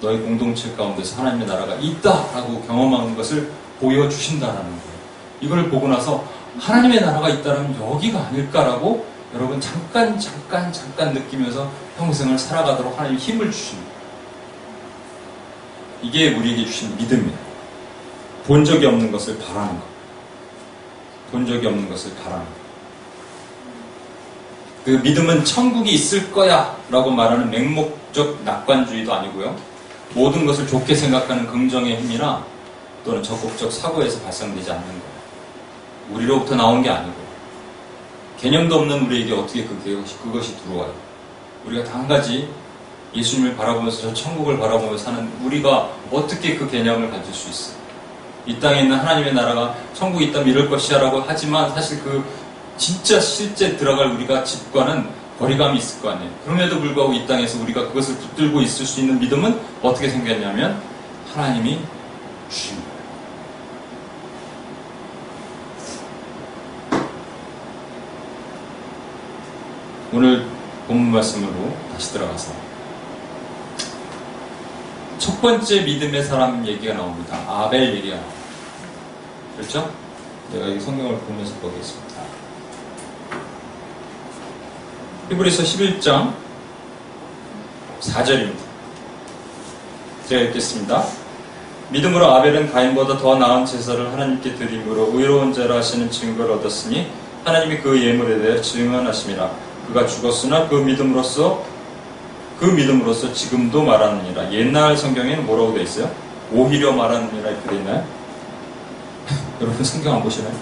A: 너의 공동체 가운데서 하나님의 나라가 있다라고 경험하는 것을 보여주신다라는 거예요. 이걸 보고 나서 하나님의 나라가 있다면 라 여기가 아닐까라고 여러분 잠깐 잠깐 잠깐 느끼면서 평생을 살아가도록 하나님 힘을 주십니다. 이게 우리에게 주신 믿음이에요. 본 적이 없는 것을 바라는 것. 본 적이 없는 것을 바라는 것. 그 믿음은 천국이 있을 거야 라고 말하는 맹목적 낙관주의도 아니고요. 모든 것을 좋게 생각하는 긍정의 힘이나 또는 적극적 사고에서 발생되지 않는 거예요. 우리로부터 나온 게 아니고 개념도 없는 우리에게 어떻게 그것이, 그것이 들어와요. 우리가 단 가지 예수님을 바라보면서 저 천국을 바라보며 사는 우리가 어떻게 그 개념을 가질 수 있어요. 이 땅에 있는 하나님의 나라가 천국이 있다면 이럴 것이야라고 하지만 사실 그 진짜 실제 들어갈 우리가 집과는 거리감이 있을 거 아니에요. 그럼에도 불구하고 이 땅에서 우리가 그것을 붙들고 있을 수 있는 믿음은 어떻게 생겼냐면 하나님이 주신 거예요. 오늘 본문 말씀으로 다시 들어가서 첫 번째 믿음의 사람 얘기가 나옵니다. 아벨 얘기가 나옵니다. 그렇죠? 내가 이 성경을 보면서 보겠습니다. 히브리서 11장 4절입니다. 제가 읽겠습니다. 믿음으로 아벨은 가인보다 더 나은 제사를 하나님께 드림으로 의로운 자라 하시는 증거를 얻었으니 하나님이 그 예물에 대해 증언하심이라 그가 죽었으나 그 믿음으로써 그 믿음으로써 지금도 말하느니라 옛날 성경에는 뭐라고 되어 있어요? 오히려 말하느니라 이렇게 되어 있나요? 여러분 성경 안 보시나요?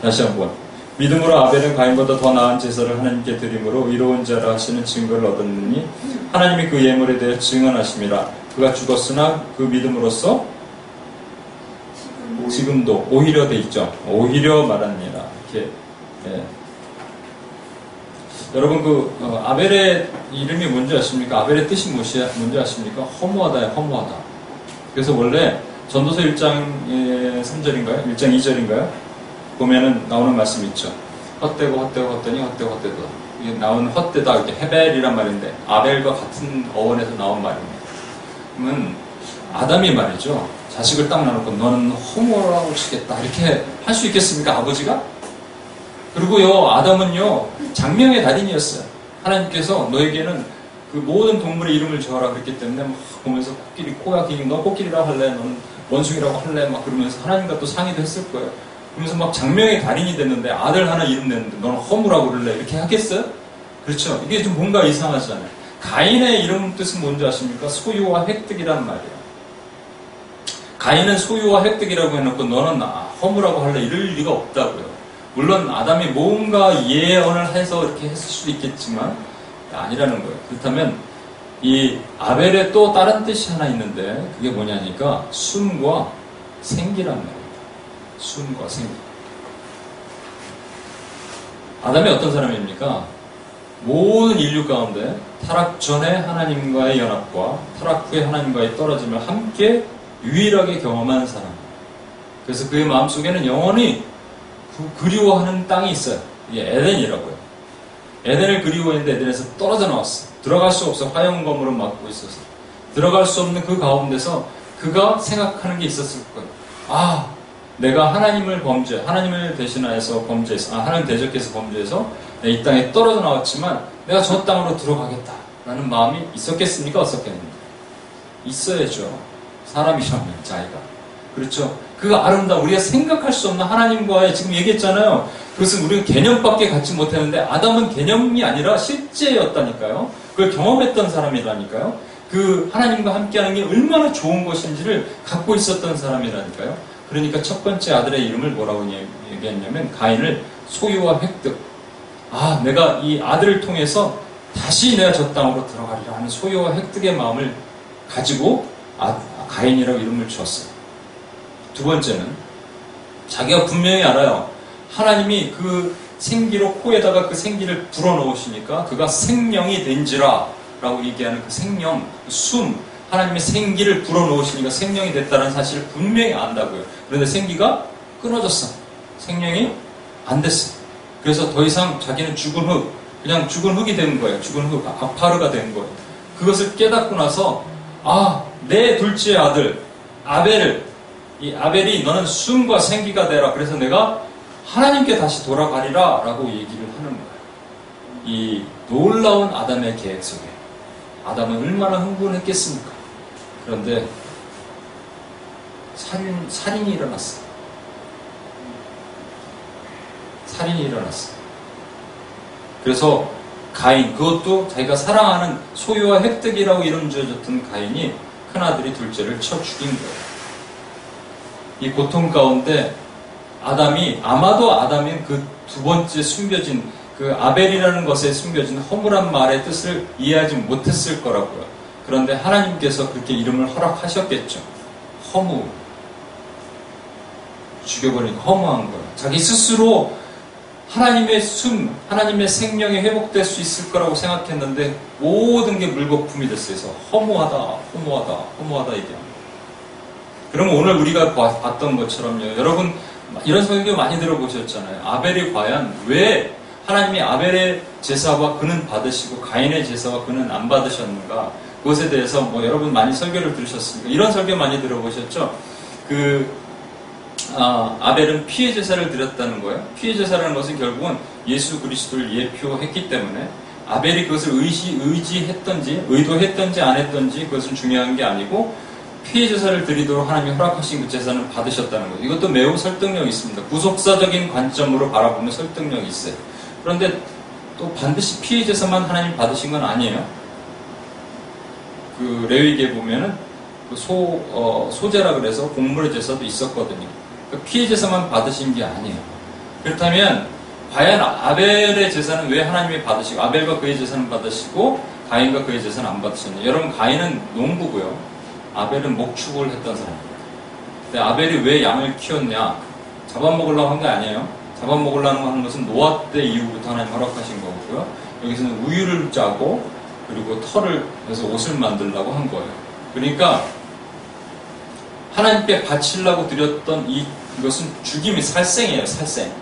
A: 다시 한번 믿음으로 아벨은 가인보다 더 나은 제사를 하나님께 드림으로 의로운 자라 하시는 증거를 얻었느니 하나님이 그 예물에 대해 증언하십니다. 그가 죽었으나 그 믿음으로써 지금도 오히려 돼 있죠. 오히려 말합니다. 이렇게 예. 여러분 그 어, 아벨의 이름이 뭔지 아십니까? 아벨의 뜻이 무엇이 뭔지 아십니까? 허무하다야 허무하다. 그래서 원래 전도서 1장 3절인가요? 1장 2절인가요? 보면은 나오는 말씀 있죠. 헛되고 헛되고 헛되니 헛되고 헛되다. 이게 나온 헛되다 이게 헤벨이란 말인데 아벨과 같은 어원에서 나온 말입니다. 그러면 아담이 말이죠. 자식을 딱 나놓고 너는 호모라고 치겠다 이렇게 할 수 있겠습니까 아버지가? 그리고요 아담은요 장명의 달인이었어요. 하나님께서 너에게는 그 모든 동물의 이름을 지어라 그랬기 때문에 막 보면서 코끼리 코야 기너 코끼리라고 할래 너는 원숭이라고 할래 막 그러면서 하나님과 또 상의도 했을 거예요. 그러면서 막 장명의 달인이 됐는데 아들 하나 이름 냈는데 너는 허무라고 그럴래? 이렇게 하겠어요? 그렇죠? 이게 좀 뭔가 이상하잖아요. 가인의 이름 뜻은 뭔지 아십니까? 소유와 획득이란 말이에요. 가인은 소유와 획득이라고 해놓고 너는 아, 허무라고 할래? 이럴 리가 없다고요. 물론 아담이 뭔가 예언을 해서 이렇게 했을 수도 있겠지만 아니라는 거예요. 그렇다면 이 아벨의 또 다른 뜻이 하나 있는데 그게 뭐냐니까 숨과 생기란 말이에요. 순과 생. 아담이 어떤 사람입니까? 모든 인류 가운데 타락 전에 하나님과의 연합과 타락 후에 하나님과의 떨어짐을 함께 유일하게 경험한 사람. 그래서 그의 마음속에는 영원히 그, 리워하는 땅이 있어요. 이게 에덴이라고요. 에덴을 그리워했는데 에덴에서 떨어져 나왔어. 들어갈 수 없어. 화염검으로 막고 있어서. 들어갈 수 없는 그 가운데서 그가 생각하는 게 있었을 거예요. 아, 내가 하나님을 범죄, 하나님을 대신하여서 범죄해서, 아, 하나님 대적해서 범죄해서 이 땅에 떨어져 나왔지만 내가 저 땅으로 들어가겠다라는 마음이 있었겠습니까? 없었겠습니 있어야죠. 사람이라면 자기가. 그렇죠? 그 아름다움, 우리가 생각할 수 없는 하나님과의 지금 얘기했잖아요. 그것은 우리는 개념밖에 갖지 못했는데 아담은 개념이 아니라 실제였다니까요. 그걸 경험했던 사람이라니까요. 그 하나님과 함께하는 게 얼마나 좋은 것인지를 갖고 있었던 사람이라니까요. 그러니까 첫 번째 아들의 이름을 뭐라고 얘기했냐면 가인을 소유와 획득. 아, 내가 이 아들을 통해서 다시 내가 저 땅으로 들어가리라 하는 소유와 획득의 마음을 가지고 아, 가인이라고 이름을 주었어요. 두 번째는 자기가 분명히 알아요. 하나님이 그 생기로 코에다가 그 생기를 불어넣으시니까 그가 생명이 된지라 라고 얘기하는 그 생명, 그 숨, 하나님의 생기를 불어넣으시니까 생명이 됐다는 사실을 분명히 안다고요. 그런데 생기가 끊어졌어. 생명이 안 됐어. 그래서 더 이상 자기는 죽은 흙, 그냥 죽은 흙이 된 거예요. 죽은 흙, 아파르가 된 거예요. 그것을 깨닫고 나서 아, 내 둘째 아들 아벨을 이 아벨이 너는 숨과 생기가 되라. 그래서 내가 하나님께 다시 돌아가리라 라고 얘기를 하는 거예요. 이 놀라운 아담의 계획 속에 아담은 얼마나 흥분했겠습니까? 그런데 살인, 살인이 일어났어. 살인이 일어났어. 그래서 가인, 그것도 자기가 사랑하는 소유와 획득이라고 이름 지어줬던 가인이 큰아들이 둘째를 쳐 죽인 거예요. 이 고통 가운데 아담이, 아마도 아담인 그 두 번째 숨겨진, 그 아벨이라는 것에 숨겨진 허물한 말의 뜻을 이해하지 못했을 거라고요. 그런데 하나님께서 그렇게 이름을 허락하셨겠죠. 허무. 죽여버린 리 허무한 거예요. 자기 스스로 하나님의 숨, 하나님의 생명이 회복될 수 있을 거라고 생각했는데 모든 게 물거품이 됐어요. 그래서 허무하다, 허무하다, 허무하다 얘기합니다. 그러면 오늘 우리가 봤던 것처럼요. 여러분 이런 설교 많이 들어보셨잖아요. 아벨이 과연 왜 하나님이 아벨의 제사와 그는 받으시고 가인의 제사와 그는 안 받으셨는가? 그것에 대해서 뭐 여러분 많이 설교를 들으셨습니까 이런 설교 많이 들어보셨죠? 그 아, 아벨은 피해 제사를 드렸다는 거예요. 피해 제사라는 것은 결국은 예수 그리스도를 예표했기 때문에 아벨이 그것을 의지, 의지했던지 의도했던지 안 했던지 그것은 중요한 게 아니고 피해 제사를 드리도록 하나님이 허락하신 그 제사는 받으셨다는 거예요. 이것도 매우 설득력 있습니다. 구속사적인 관점으로 바라보면 설득력이 있어요. 그런데 또 반드시 피해 제사만 하나님 받으신 건 아니에요. 그 레위기에 보면은 그 소, 어, 소재라 그래서 곡물의 제사도 있었거든요. 그러니까 피해 제사만 받으신 게 아니에요. 그렇다면 과연 아벨의 제사는 왜 하나님이 받으시고 아벨과 그의 제사는 받으시고 가인과 그의 제사는 안 받으셨냐? 여러분 가인은 농부고요. 아벨은 목축을 했던 사람입니다. 아벨이 왜 양을 키웠냐? 잡아먹으려고 한 게 아니에요. 잡아먹으려고 하는 것은 노아 때 이후부터 하나님 허락하신 거고요. 여기서는 우유를 짜고 그리고 털을 해서 옷을 만들라고 한 거예요. 그러니까 하나님께 바치려고 드렸던 이, 이것은 죽임이 살생이에요. 살생.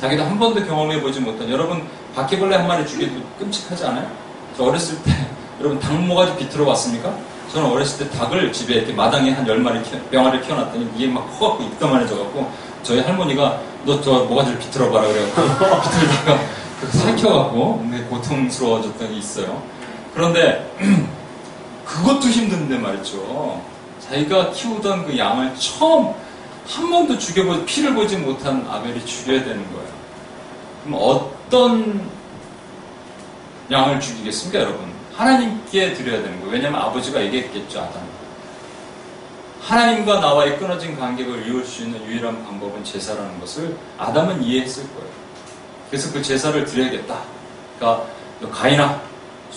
A: 자기도 한 번도 경험해 보지 못한 여러분 바퀴벌레 한 마리 죽여도 끔찍하지 않아요? 저 어렸을 때 여러분 닭 모가지 비틀어 봤습니까? 저는 어렸을 때 닭을 집에 이렇게 마당에 한 열마리 병아리 키워놨더니 이게 막 커갖고 입더만해져갖고 저희 할머니가 너 저 모가지를 비틀어 봐라 그래갖고 비틀다가 살켜갖고 어? 고통스러워졌던 게 있어요. 그런데 그것도 힘든데 말이죠. 자기가 키우던 그 양을 처음 한 번도 죽여보 피를 보지 못한 아벨이 죽여야 되는 거예요. 그럼 어떤 양을 죽이겠습니까, 여러분? 하나님께 드려야 되는 거예요. 왜냐하면 아버지가 얘기했겠죠, 아담. 하나님과 나와의 끊어진 관계를 이을 수 있는 유일한 방법은 제사라는 것을 아담은 이해했을 거예요. 그래서 그 제사를 드려야겠다. 그러니까 너 가인아,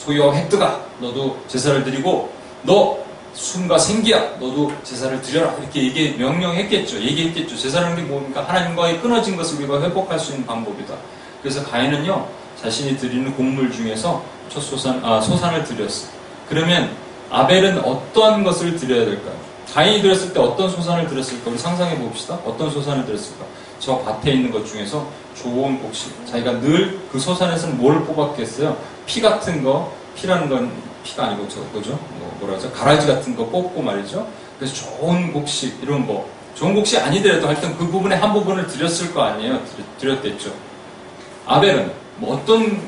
A: 소여 했드가 너도 제사를 드리고 너 숨과 생기야 너도 제사를 드려라 이렇게 얘기 명령했겠죠 얘기했겠죠 제사라는 게 뭡니까 하나님과의 끊어진 것을 우리가 회복할 수 있는 방법이다 그래서 가인은요 자신이 드리는 곡물 중에서 첫 소산 아 소산을 드렸어 그러면 아벨은 어떠한 것을 드려야 될까요 가인이 드렸을 때 어떤 소산을 드렸을까 우리 상상해 봅시다 어떤 소산을 드렸을까 저 밭에 있는 것 중에서 좋은 곡식. 자기가 늘 그 소산에서는 뭘 뽑았겠어요? 피 같은 거, 피라는 건 피가 아니고 저거죠. 뭐 뭐라 하죠? 가라지 같은 거 뽑고 말이죠. 그래서 좋은 곡식 이런 거. 좋은 곡식 아니더라도 하여튼 그부분에한 부분을 드렸을 거 아니에요. 드렸, 댔죠 아벨은 뭐 어떤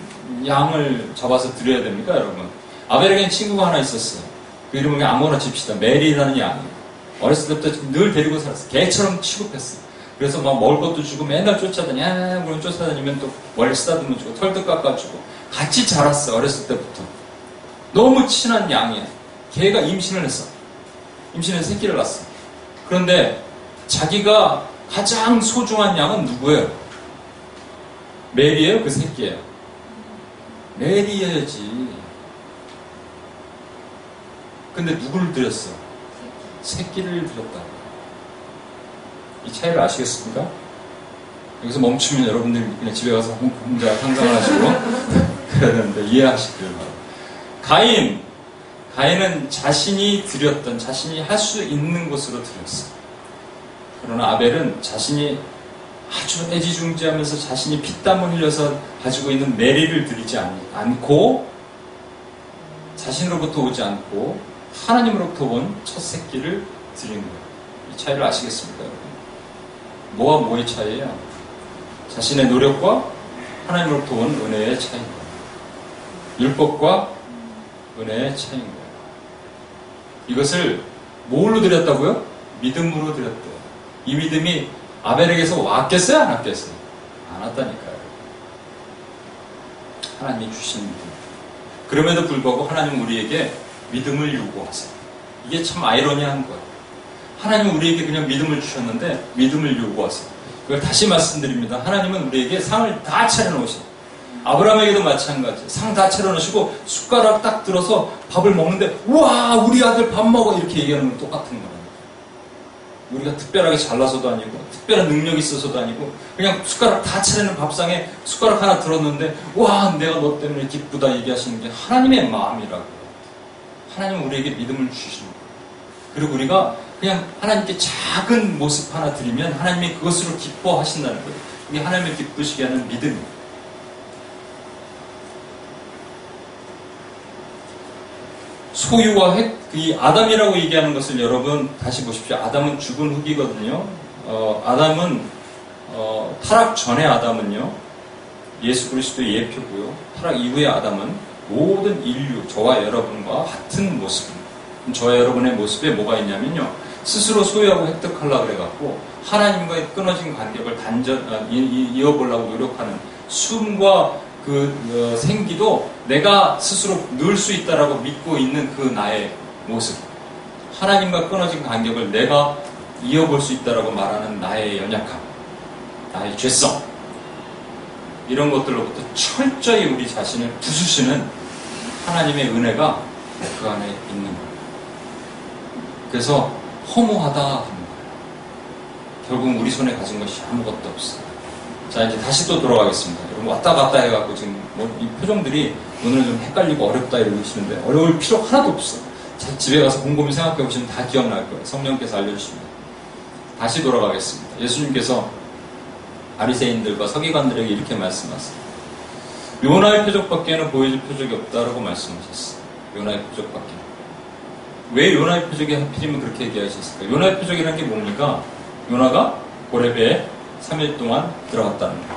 A: 양을 잡아서 드려야 됩니까, 여러분? 아벨에게는 친구가 하나 있었어요. 그이름은 아무거나 칩시다. 메리라는 양. 어렸을 때부터 늘 데리고 살았어. 요 개처럼 취급했어. 요 그래서 막 먹을 것도 주고 맨날 쫓아다니냐, 아, 물론 쫓아다니면 또 머리 쓰다듬 뭐 주고 털도 깎아주고 같이 자랐어 어렸을 때부터 너무 친한 양이야. 걔가 임신을 했어. 임신해서 새끼를 낳았어. 그런데 자기가 가장 소중한 양은 누구예요? 메리예요? 그 새끼예요? 메리여야지. 근데 누구를 드렸어? 새끼를 드렸다. 이 차이를 아시겠습니까? 여기서 멈추면 여러분들 그냥 집에 가서 혼자 상상을 하시고 그래야 되는데 이해하시길 바랍니다. 가인, 가인은 자신이 드렸던 자신이 할 수 있는 것으로 드렸어. 그러나 아벨은 자신이 아주 애지중지하면서 자신이 피땀을 흘려서 가지고 있는 메리를 드리지 않고 자신으로부터 오지 않고 하나님으로부터 온 첫 새끼를 드리 거예요. 이 차이를 아시겠습니까? 뭐와 뭐의 차이예요? 자신의 노력과 하나님으로부터 온 은혜의 차이인 거예요. 율법과 은혜의 차이인 거예요. 이것을 뭘로 드렸다고요? 믿음으로 드렸대요. 이 믿음이 아벨에게서 왔겠어요? 안 왔겠어요? 안 왔다니까요. 하나님이 주신 믿음. 그럼에도 불구하고 하나님 우리에게 믿음을 요구하세요. 이게 참 아이러니한 거예요. 하나님은 우리에게 그냥 믿음을 주셨는데 믿음을 요구하세요. 그걸 다시 말씀드립니다. 하나님은 우리에게 상을 다 차려놓으세요. 아브라함에게도 마찬가지. 상다 차려놓으시고 숟가락 딱 들어서 밥을 먹는데 우와 우리 아들 밥 먹어 이렇게 얘기하는 건 똑같은 거예요. 우리가 특별하게 잘나서도 아니고 특별한 능력이 있어서도 아니고 그냥 숟가락 다 차리는 밥상에 숟가락 하나 들었는데 우와 내가 너 때문에 기쁘다 얘기하시는 게 하나님의 마음이라고 요 하나님은 우리에게 믿음을 주시는 거예요. 그리고 우리가 그냥 하나님께 작은 모습 하나 드리면 하나님이 그것으로 기뻐하신다는 거예요. 이게 하나님을 기쁘시게 하는 믿음이에요. 소유와 핵, 이 아담이라고 얘기하는 것을 여러분 다시 보십시오. 아담은 죽은 후기거든요. 어, 아담은 어, 타락 전에 아담은요. 예수 그리스도의 예표고요. 타락 이후의 아담은 모든 인류, 저와 여러분과 같은 모습입니다. 저와 여러분의 모습에 뭐가 있냐면요. 스스로 소유하고 획득하려고 그래갖고 하나님과의 끊어진 관계를 단전 아, 이어보려고 노력하는 숨과 그 어, 생기도 내가 스스로 넣을 수 있다라고 믿고 있는 그 나의 모습 하나님과 끊어진 간격을 내가 이어볼 수 있다라고 말하는 나의 연약함 나의 죄성 이런 것들로부터 철저히 우리 자신을 부수시는 하나님의 은혜가 그 안에 있는 거예요. 그래서 허무하다. 결국 우리 손에 가진 것이 아무것도 없어. 요 자, 이제 다시 또 돌아가겠습니다. 여러분 왔다 갔다 해갖고 지금 뭐 이 표정들이 오늘 은좀 헷갈리고 어렵다 이러시는데 어려울 필요 하나도 없어. 자, 집에 가서 곰곰이 생각해 보시면 다 기억날 거예요. 성령께서 알려주십니다. 다시 돌아가겠습니다. 예수님께서 아리새인들과 서기관들에게 이렇게 말씀하세요. 요나의 표적밖에는 보여질 표적이 없다라고 말씀하셨어요. 요나의 표적밖에. 는왜 요나 의 표적이 하필이면 그렇게 얘기하셨을까? 요나 요의 표적이라는 게 뭡니까? 요나가 고레베에 3일 동안 들어갔다는 거. 예요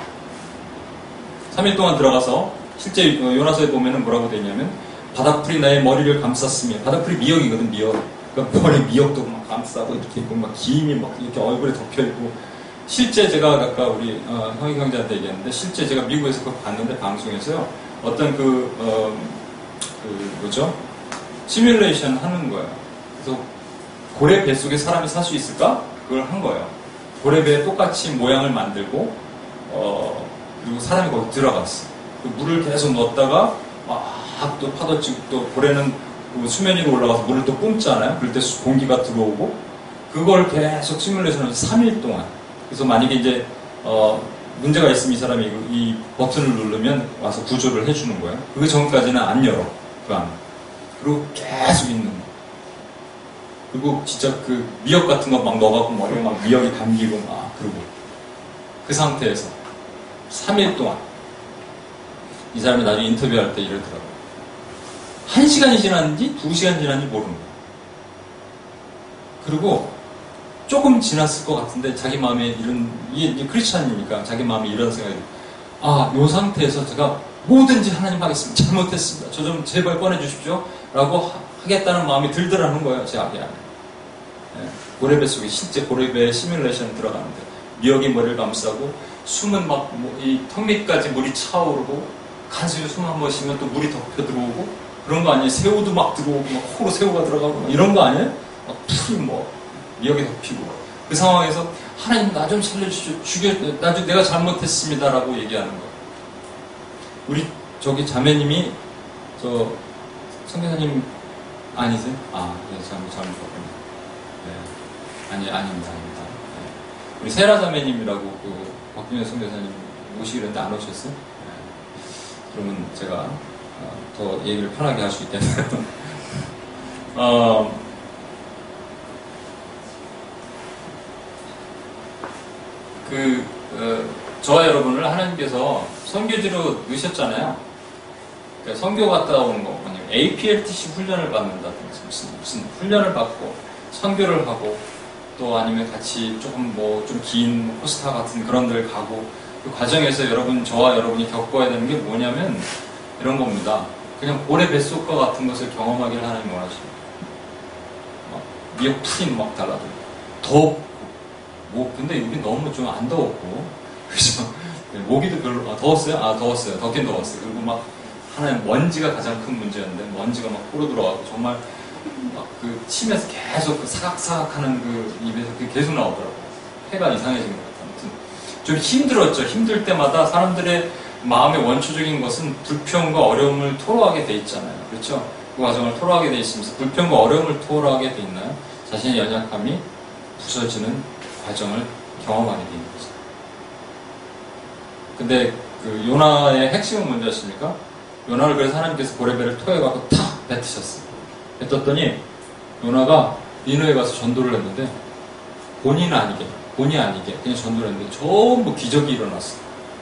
A: 3일 동안 들어가서 실제 어, 요나서에 보면은 뭐라고 되냐면 바닥풀이 나의 머리를 감쌌으며 바닥풀이 미역이거든 미역. 그러니까 머리 미역도 막 감싸고 이렇게 있고 막 기임이 막 이렇게 얼굴에 덮여 있고 실제 제가 아까 우리 어, 형이 강자한테 얘기했는데 실제 제가 미국에서 그걸 봤는데 방송에서요 어떤 그, 어, 그 뭐죠 시뮬레이션 하는 거예요. 그래서 고래 배 속에 사람이 살 수 있을까? 그걸 한 거예요. 고래 배 똑같이 모양을 만들고 어, 그리고 사람이 거기 들어갔어. 그 물을 계속 넣었다가 막 또 파도 치고 또 고래는 그 수면 위로 올라가서 물을 또 뿜잖아요. 그럴 때 공기가 들어오고 그걸 계속 시뮬레이션을 3일 동안. 그래서 만약에 이제 어, 문제가 있으면 이 사람이 이 버튼을 누르면 와서 구조를 해주는 거예요. 그 전까지는 안 열어. 그안 그리고 계속 있는 거. 그리고 진짜 그 미역 같은 거 막 넣어갖고 머리에 막 미역이 담기고막 그러고 그 상태에서 3일 동안 이 사람이 나중에 인터뷰할 때 이러더라고요. 1시간이 지났는지 2시간 지났는지 모르는 거 그리고 조금 지났을 것 같은데 자기 마음에 이런 이게 크리스찬이니까 자기 마음에 이런 생각이 아요 아, 상태에서 제가 뭐든지 하나님 하겠습니다. 잘못했습니다. 저 좀 제발 꺼내주십시오. 라고 하겠다는 마음이 들더라는 거예요. 제 아기 안에. 예, 고래배 속에 실제 고래배 시뮬레이션 들어가는데 미역이 머리를 감싸고 숨은 막이 뭐, 턱밑까지 물이 차오르고 간수히 숨한 번 쉬면 또 물이 덮여 들어오고 그런 거 아니에요? 새우도 막 들어오고 막 코로 새우가 들어가고 이런 거 아니에요? 막풀뭐 미역이 덮이고 그 상황에서 하나님 나 좀 살려주시오 죽여 나좀 내가 잘못했습니다라고 얘기하는 거 우리 저기 자매님이 저 선교사님 아니세요? 아, 네, 잘못, 잘못 봤군요. 네. 아니, 아닙니다, 아닙니다. 네. 우리 세라 자매님이라고 그 박준현 선교사님 모시기로 안 오셨어요? 네. 그러면 제가 어, 더 얘기를 편하게 할 수 있겠네요. 어, 그, 어, 저와 여러분을 하나님께서 선교지로 넣으셨잖아요. 그러니까 선교 갔다 오는 거, 아니면 APLTC 훈련을 받는다든지 무슨, 무슨 훈련을 받고 선교를 하고 또 아니면 같이 조금 뭐 좀 긴 호스타 같은 그런 데를 가고 그 과정에서 여러분 저와 여러분이 겪어야 되는 게 뭐냐면 이런 겁니다. 그냥 고래 뱃속과 같은 것을 경험하기를 하나님 원하십니다. 막 미역푸린 막 달라도 덥고 뭐 근데 여기 너무 좀 안 더웠고 그죠? 네, 모기도 별로 아 더웠어요? 아 더웠어요. 덥긴 더웠어요. 그리고 막 하나는 먼지가 가장 큰 문제였는데 먼지가 막 코로 들어와서 정말 막그 침에서 계속 그 사각사각하는 그 입에서 계속 나오더라고요. 폐가 이상해진 것 같아요. 아무튼 좀 힘들었죠. 힘들 때마다 사람들의 마음의 원초적인 것은 불평과 어려움을 토로하게 돼 있잖아요. 그렇죠? 그 과정을 토로하게 돼 있으면서 불평과 어려움을 토로하게 돼 있나요? 자신의 연약함이 부서지는 과정을 경험하게 되는 거죠. 근데 그 요나의 핵심은 뭔지 아십니까? 요나를 그래서 하나님께서 고레벨을 토해 갖고 탁 뱉으셨어요. 뱉었더니 요나가 니누에 가서 전도를 했는데 본인 아니게 본이 아니게 그냥 전도를 했는데 전부 기적이 일어났어.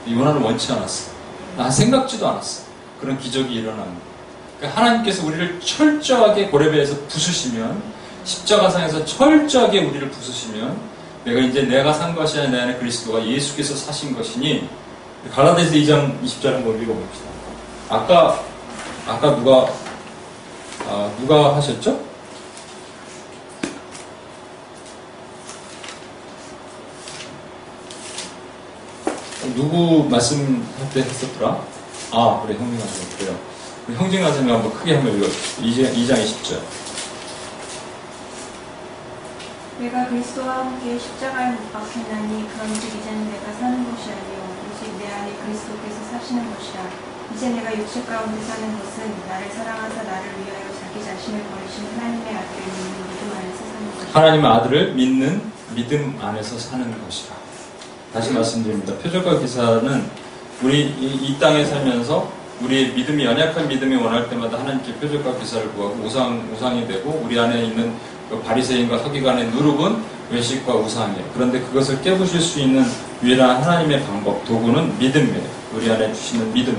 A: 요나는 원치 않았어. 나 생각지도 않았어. 그런 기적이 일어나는 거예요. 그러니까 하나님께서 우리를 철저하게 고레벨에서 부수시면 십자가상에서 철저하게 우리를 부수시면 내가 이제 내가 산 것이 아니라 내 안에 그리스도가 예수께서 사신 것이니 갈라데아서 2장 20절을 한번 읽어봅시다. 아까 아까 누가 아, 누가 하셨죠? 누구 말씀할 때 했었더라? 아 그래 형님하시면 그래요. 형제가자면 한번 크게 한번 읽어. 2장,
B: 2 0절 내가 그리스도와 함께 십자가에 못 박혔나니 그런즉 이제는 내가 사는 것이 아니요 오직 내 안에 그리스도께서 사시는 것이라. 이제 내가 육체 가운데 사는 것은 나를 사랑하사 나를 위하여 자기 자신을 버리신 하나님의 아들을 믿는 믿음 안에서 사는 것이다. 하나님의 아들을 믿는 믿음 안에서 사는 것이다
A: 다시 음. 말씀드립니다. 표적과 기사는 우리 이, 이 땅에 살면서 우리의 믿음이 연약한 믿음이 원할 때마다 하나님께 표적과 기사를 구하고 우상 우상이 되고 우리 안에 있는 그 바리새인과 서기관의 누룩은 외식과 우상이에요. 그런데 그것을 깨부실 수 있는 유일한 하나님의 방법 도구는 믿음이에요. 우리 안에 주시는 믿음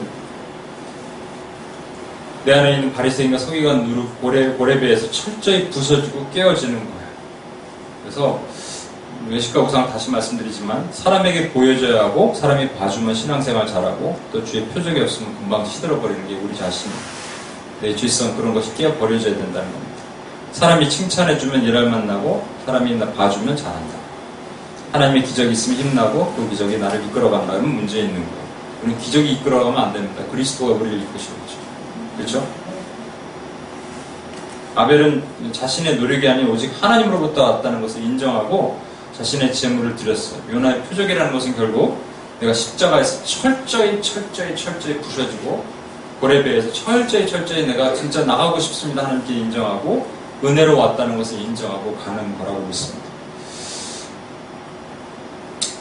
A: 내 안에 있는 바리새인과 서기관 누룩 고래, 고래배에서 철저히 부서지고 깨어지는 거예요. 그래서 외식과 우상 다시 말씀드리지만 사람에게 보여져야 하고 사람이 봐주면 신앙생활 잘하고 또 주의 표적이 없으면 금방 시들어버리는 게 우리 자신 내 주의성 그런 것이 깨어버려져야 된다는 겁니다. 사람이 칭찬해주면 일할 만나고 사람이 나 봐주면 잘한다. 하나님의 기적이 있으면 힘나고 그 기적이 나를 이끌어간다면 문제 있는 거예요. 우리 기적이 이끌어가면 안 됩니다. 그리스도가 우리를 이끄시는 거죠. 그렇죠? 아벨은 자신의 노력이 아닌 오직 하나님으로부터 왔다는 것을 인정하고 자신의 재물을 드렸어요. 요나의 표적이라는 것은 결국 내가 십자가에서 철저히 철저히 철저히 부셔지고 고래배에서 철저히 철저히 내가 진짜 나가고 싶습니다 하는게 인정하고 은혜로 왔다는 것을 인정하고 가는 거라고 믿습니다.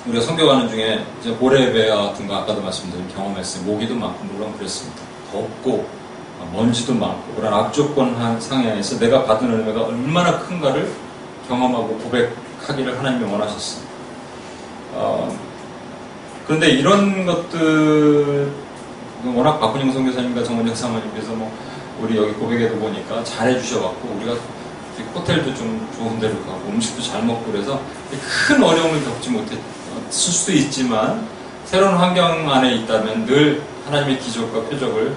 A: 우리가 성교가는 중에 이제 고래배 같은 거 아까도 말씀드린 경험했어요. 모기도 많고 물론 그랬습니다. 덥고 어, 먼지도 많고 그런 악조건 상해에서 내가 받은 은혜가 얼마나 큰가를 경험하고 고백하기를 하나님이 원하셨습니다. 어, 그런데 이런 것들 워낙 박근영 선교사님과 정원혁 사모님께서 뭐 우리 여기 고백에도 보니까 잘해주셔갖고 우리가 호텔도 좀 좋은 데로 가고 음식도 잘 먹고 그래서 큰 어려움을 겪지 못했을 어, 수도 있지만 새로운 환경 안에 있다면 늘 하나님의 기적과 표적을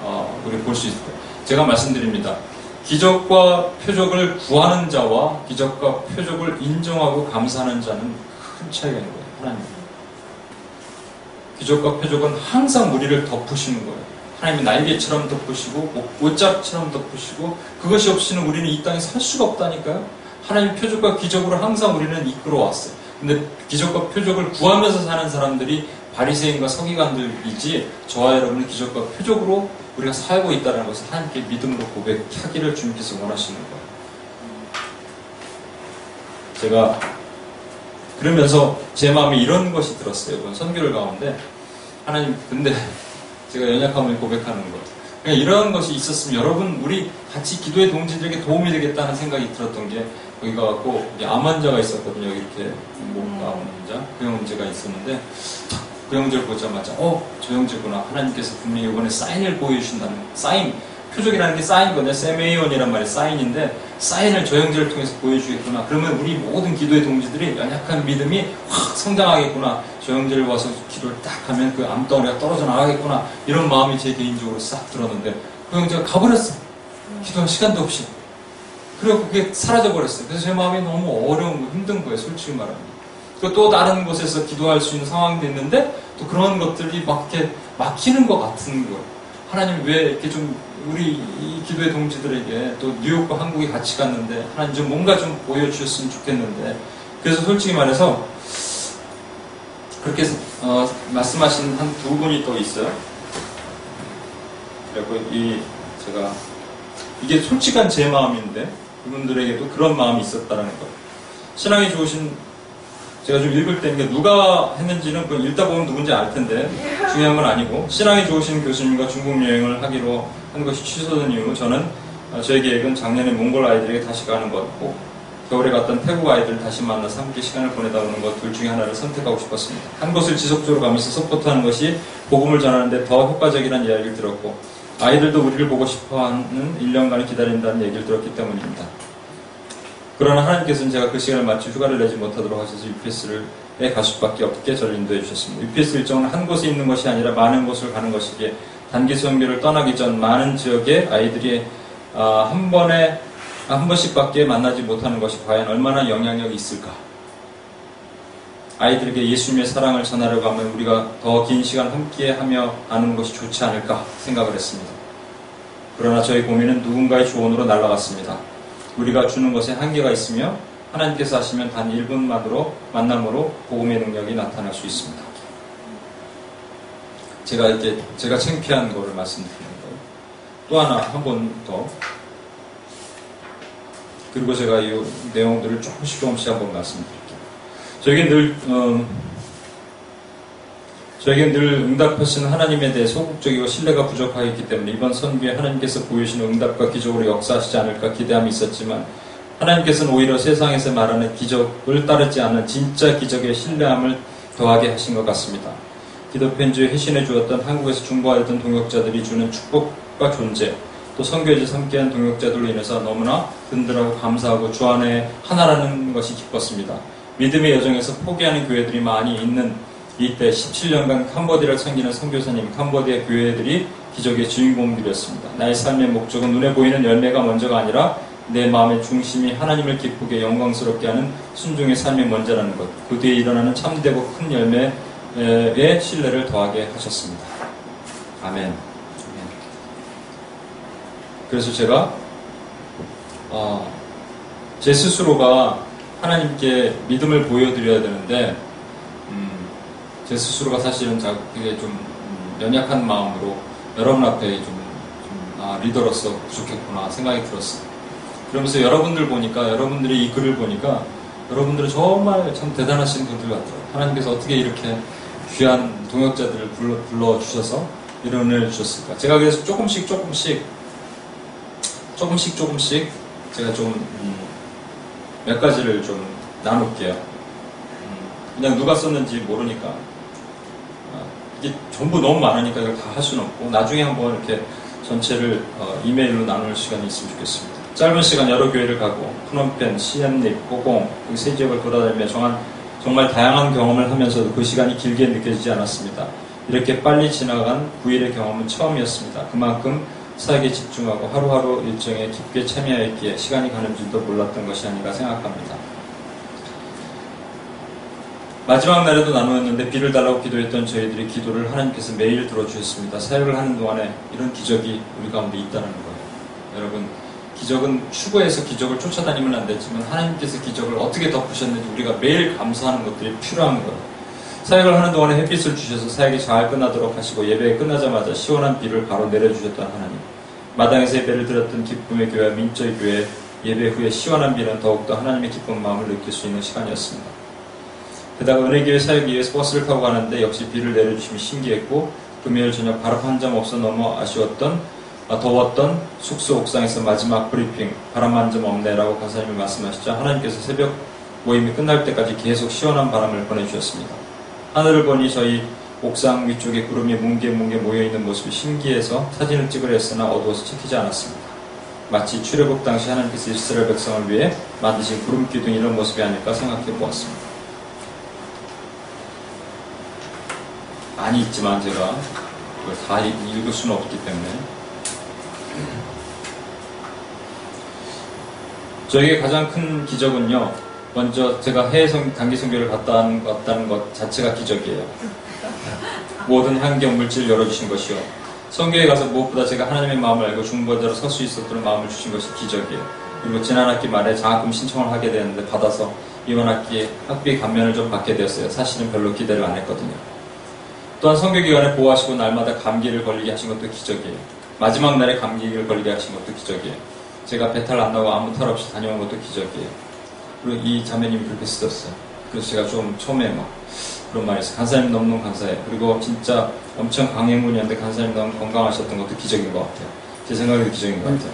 A: 어, 우리 볼 수 있을 때 제가 말씀드립니다. 기적과 표적을 구하는 자와 기적과 표적을 인정하고 감사하는 자는 큰 차이가 있는 거예요. 하나님. 기적과 표적은 항상 우리를 덮으시는 거예요. 하나님이 날개처럼 덮으시고 뭐, 옷짝처럼 덮으시고 그것이 없이는 우리는 이 땅에 살 수가 없다니까요. 하나님 표적과 기적으로 항상 우리는 이끌어왔어요. 근데 기적과 표적을 구하면서 사는 사람들이 바리새인과 서기관들이지 저와 여러분은 기적과 표적으로 우리가 살고 있다는 것을 하나님께 믿음으로 고백하기를 주님께서 원하시는 거예요. 제가 그러면서 제 마음에 이런 것이 들었어요. 이번 선교를 가운데 하나님 근데 제가 연약함을 고백하는 것 그냥 그러니까 이런 것이 있었으면 여러분 우리 같이 기도의 동지들에게 도움이 되겠다는 생각이 들었던 게거기 가갖고 암 환자가 있었거든요. 이렇게 목암 음. 환자 그런 문제가 있었는데 그 형제를 보자마자 어저 형제구나 하나님께서 분명히 이번에 사인을 보여주신다는 사인 표적이라는 게 사인 건데 세메이온이란 말이 사인인데 사인을 저 형제를 통해서 보여주겠구나 그러면 우리 모든 기도의 동지들이 연약한 믿음이 확 성장하겠구나 저 형제를 와서 기도를 딱 하면 그 암덩어리가 떨어져 나가겠구나 이런 마음이 제 개인적으로 싹 들었는데 그 형제가 가버렸어 요기도한 시간도 없이 그리고 그게 사라져 버렸어요 그래서 제 마음이 너무 어려운 거 힘든 거예요 솔직히 말하면 그 또 다른 곳에서 기도할 수 있는 상황이 됐는데 또 그런 것들이 막 이렇게 막히는 것 같은 거예요. 하나님 왜 이렇게 좀 우리 이 기도의 동지들에게 또 뉴욕과 한국이 같이 갔는데 하나님 좀 뭔가 좀 보여주셨으면 좋겠는데 그래서 솔직히 말해서 그렇게 어, 말씀하신 한 두 분이 또 있어요. 그리고 이 제가 이게 솔직한 제 마음인데 그분들에게도 그런 마음이 있었다는 라 거. 신앙이 좋으신 제가 좀 읽을 때 누가 했는지는 그 읽다 보면 누군지 알 텐데 중요한 건 아니고 신앙이 좋으신 교수님과 중국 여행을 하기로 한 것이 취소된 이후 저는 어, 저의 계획은 작년에 몽골 아이들에게 다시 가는 것고 겨울에 갔던 태국 아이들 을 다시 만나 함께 시간을 보내다 오는 것 둘 중에 하나를 선택하고 싶었습니다. 한 곳을 지속적으로 가면서 서포트하는 것이 복음을 전하는데 더 효과적이라는 이야기를 들었고 아이들도 우리를 보고 싶어하는 1년간을 기다린다는 얘기를 들었기 때문입니다. 그러나 하나님께서는 제가 그 시간을 마치 휴가를 내지 못하도록 하셔서 UPS에 갈 수밖에 없게 저를 인도해 주셨습니다. UPS 일정은 한 곳에 있는 것이 아니라 많은 곳을 가는 것이기에 단기 선교를 떠나기 전 많은 지역의 아이들이 아, 한 번에 한 번씩밖에 만나지 못하는 것이 과연 얼마나 영향력이 있을까? 아이들에게 예수님의 사랑을 전하려고 하면 우리가 더 긴 시간 함께하며 아는 것이 좋지 않을까 생각을 했습니다. 그러나 저희 고민은 누군가의 조언으로 날아갔습니다. 우리가 주는 것에 한계가 있으며 하나님께서 하시면 단 1분만으로 만남으로 복음의 능력이 나타날 수 있습니다. 제가 이렇 제가 창피한 거를 말씀드리는 거또 하나 한 번 더. 그리고 제가 이 내용들을 조금씩 조금씩 한 번 말씀드릴게요. 저에게 늘 음, 저에게늘 응답하시는 하나님에 대해 소극적이고 신뢰가 부족하기 였 때문에 이번 선교에 하나님께서 보이시는 응답과 기적으로 역사하시지 않을까 기대함이 있었지만 하나님께서는 오히려 세상에서 말하는 기적을 따르지 않은 진짜 기적의 신뢰함을 더하게 하신 것 같습니다. 기도 편지에 회신해 주었던 한국에서 중보하였던 동역자들이 주는 축복과 존재, 또선교에서 함께한 동역자들로 인해서 너무나 든든하고 감사하고 주 안에 하나라는 것이 기뻤습니다. 믿음의 여정에서 포기하는 교회들이 많이 있는 이때 17년간 캄보디를 챙기는 선교사님, 캄보디아 교회들이 기적의 주인공이 되었습니다. 나의 삶의 목적은 눈에 보이는 열매가 먼저가 아니라 내 마음의 중심이 하나님을 기쁘게 영광스럽게 하는 순종의 삶이 먼저라는 것. 그 뒤에 일어나는 참되고 큰 열매에 신뢰를 더하게 하셨습니다. 아멘. 그래서 제가 어, 제 스스로가 하나님께 믿음을 보여드려야 되는데 제 스스로가 사실은 되게 좀 연약한 마음으로 여러분 앞에 좀, 좀 아, 리더로서 부족했구나 생각이 들었어요. 그러면서 여러분들 보니까 여러분들이 이 글을 보니까 여러분들은 정말 참 대단하신 분들 같더라고요. 하나님께서 어떻게 이렇게 귀한 동역자들을 불러, 불러주셔서 이런 은혜를 주셨을까. 제가 그래서 조금씩 조금씩, 조금씩 조금씩 제가 좀, 음, 몇 가지를 좀 나눌게요. 음, 그냥 누가 썼는지 모르니까. 이게 전부 너무 많으니까 이걸 다 할 수는 없고 나중에 한번 이렇게 전체를 어, 이메일로 나눌 시간이 있으면 좋겠습니다. 짧은 시간 여러 교회를 가고 프놈펜, 시엠립, 고공 이세 지역을 돌아다니며 정한, 정말 다양한 경험을 하면서도 그 시간이 길게 느껴지지 않았습니다. 이렇게 빨리 지나간 9일의 경험은 처음이었습니다. 그만큼 사역에 집중하고 하루하루 일정에 깊게 참여했기에 시간이 가는 줄도 몰랐던 것이 아닌가 생각합니다. 마지막 날에도 나누었는데 비를 달라고 기도했던 저희들의 기도를 하나님께서 매일 들어주셨습니다. 사역을 하는 동안에 이런 기적이 우리 가운데 있다는 거예요. 여러분, 기적은 추구해서 기적을 쫓아다니면 안 되지만 하나님께서 기적을 어떻게 덮으셨는지 우리가 매일 감사하는 것들이 필요한 거예요. 사역을 하는 동안에 햇빛을 주셔서 사역이 잘 끝나도록 하시고 예배 끝나자마자 시원한 비를 바로 내려주셨던 하나님. 마당에서 예배를 들었던 기쁨의 교회 와 민저의 교회 예배 후에 시원한 비는 더욱더 하나님의 기쁜 마음을 느낄 수 있는 시간이었습니다. 그다음 은혜교회 사역을 위해서 버스를 타고 가는데 역시 비를 내려주시면 신기했고 금요일 저녁 바람 한 점 없어 너무 아쉬웠던 아, 더웠던 숙소 옥상에서 마지막 브리핑 바람 한 점 없네라고 가사님이 말씀하시자 하나님께서 새벽 모임이 끝날 때까지 계속 시원한 바람을 보내주셨습니다. 하늘을 보니 저희 옥상 위쪽에 구름이 뭉게뭉게 모여있는 모습이 신기해서 사진을 찍으려 했으나 어두워서 찍히지 않았습니다. 마치 출애굽 당시 하나님께서 이스라엘 백성을 위해 만드신 구름 기둥 이런 모습이 아닐까 생각해 보았습니다. 많이 있지만 제가 그걸 다 읽을 수는 없기 때문에 저에게 가장 큰 기적은요 먼저 제가 해외 단기 선교를 갔다 왔다는 것 자체가 기적이에요 모든 환경 물질 을 열어주신 것이요 선교에 가서 무엇보다 제가 하나님의 마음을 알고 중보자로 설 수 있었던 마음을 주신 것이 기적이에요 그리고 지난 학기 말에 장학금 신청을 하게 되는데 받아서 이번 학기에 학비 감면을 좀 받게 되었어요 사실은 별로 기대를 안 했거든요 또한 성교기관을 보호하시고 날마다 감기를 걸리게 하신 것도 기적이에요. 마지막 날에 감기를 걸리게 하신 것도 기적이에요. 제가 배탈 안 나고 아무 탈 없이 다녀온 것도 기적이에요. 그리고 이자매님 그렇게 쓰셨어요. 그래서 제가 좀 처음에 막 그런 말이 있어요. 간사님 너무너무 감사해요. 그리고 진짜 엄청 강행군이었는데 간사님 너무 건강하셨던 것도 기적인 것 같아요. 제 생각에도 기적인 것 같아요.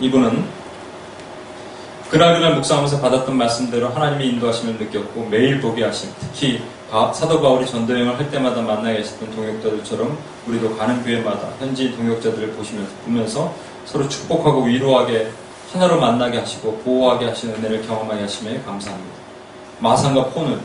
A: 이분은 그날그날 묵상하면서 받았던 말씀대로 하나님의 인도하심을 느꼈고 매일 보게 하심, 특히 사도 바울이 전도여행을 할 때마다 만나 계셨던 동역자들처럼 우리도 가는 교회마다 현지 동역자들을 보시면서 보면서 서로 축복하고 위로하게 하나로 만나게 하시고 보호하게 하시는 은혜를 경험하게 하심에 감사합니다. 마상과 포는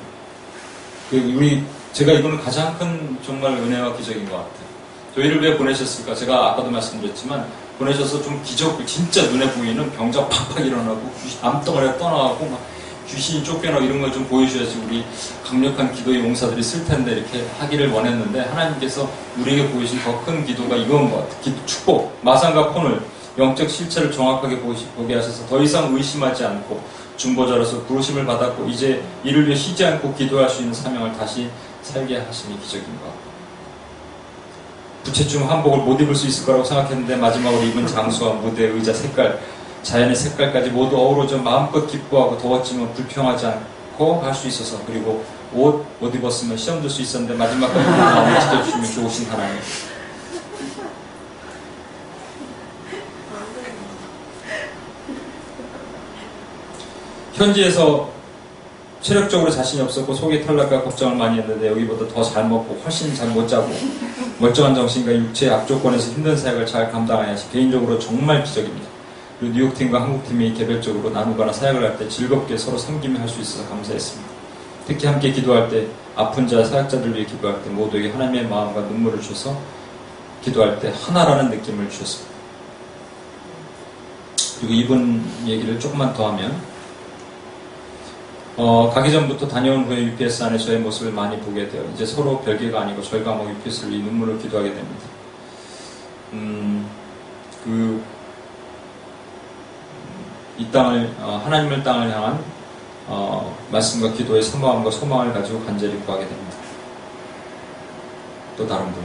A: 그 우리 제가 이거는 가장 큰 정말 은혜와 기적인 것 같아요. 저희를 왜 보내셨을까? 제가 아까도 말씀드렸지만 보내셔서 좀 기적, 진짜 눈에 보이는 병자 팍팍 일어나고 암덩어리가 떠나가고 막 귀신이 쫓겨나고 이런 걸 좀 보여주셔야지 우리 강력한 기도의 용사들이 쓸 텐데 이렇게 하기를 원했는데 하나님께서 우리에게 보이신 더 큰 기도가 이건 것 같아요. 축복, 마상과 폰을 영적 실체를 정확하게 보게 하셔서 더 이상 의심하지 않고 중보자로서 부르심을 받았고 이제 이를 위해 쉬지 않고 기도할 수 있는 사명을 다시 살게 하시는 기적인 것 같아요. 부채춤 한복을 못 입을 수 있을 거라고 생각했는데 마지막으로 입은 장수와 무대, 의자 색깔, 자연의 색깔까지 모두 어우러져 마음껏 기뻐하고 더웠지만 불평하지 않고 할수 있어서 그리고 옷못 입었으면 시험도 수 있었는데 마지막까지 마음을 지켜주시면 좋으신 하나님 현지에서 체력적으로 자신이 없었고 속이 탈락과 걱정을 많이 했는데 여기보다 더 잘 먹고 훨씬 잘 못 자고 멀쩡한 정신과 육체의 악조건에서 힘든 사역을 잘감당하지 개인적으로 정말 기적입니다. 그리고 뉴욕팀과 한국팀이 개별적으로 나누거나 사역을 할 때 즐겁게 서로 섬김며할수 있어서 감사했습니다. 특히 함께 기도할 때 아픈 자, 사역자들 위해 기도할 때 모두에게 하나님의 마음과 눈물을 주셔서 기도할 때 하나라는 느낌을 주셨습니다. 그리고 이분 얘기를 조금만 더 하면 어, 가기 전부터 다녀온 후에 UPS 안에 저의 모습을 많이 보게 돼요. 이제 서로 별개가 아니고 저희가 뭐 UPS를 이 눈물을 기도하게 됩니다. 음, 그, 이 땅을, 어, 하나님을 땅을 향한, 어, 말씀과 기도의 사모함과 소망을 가지고 간절히 구하게 됩니다. 또 다른 분.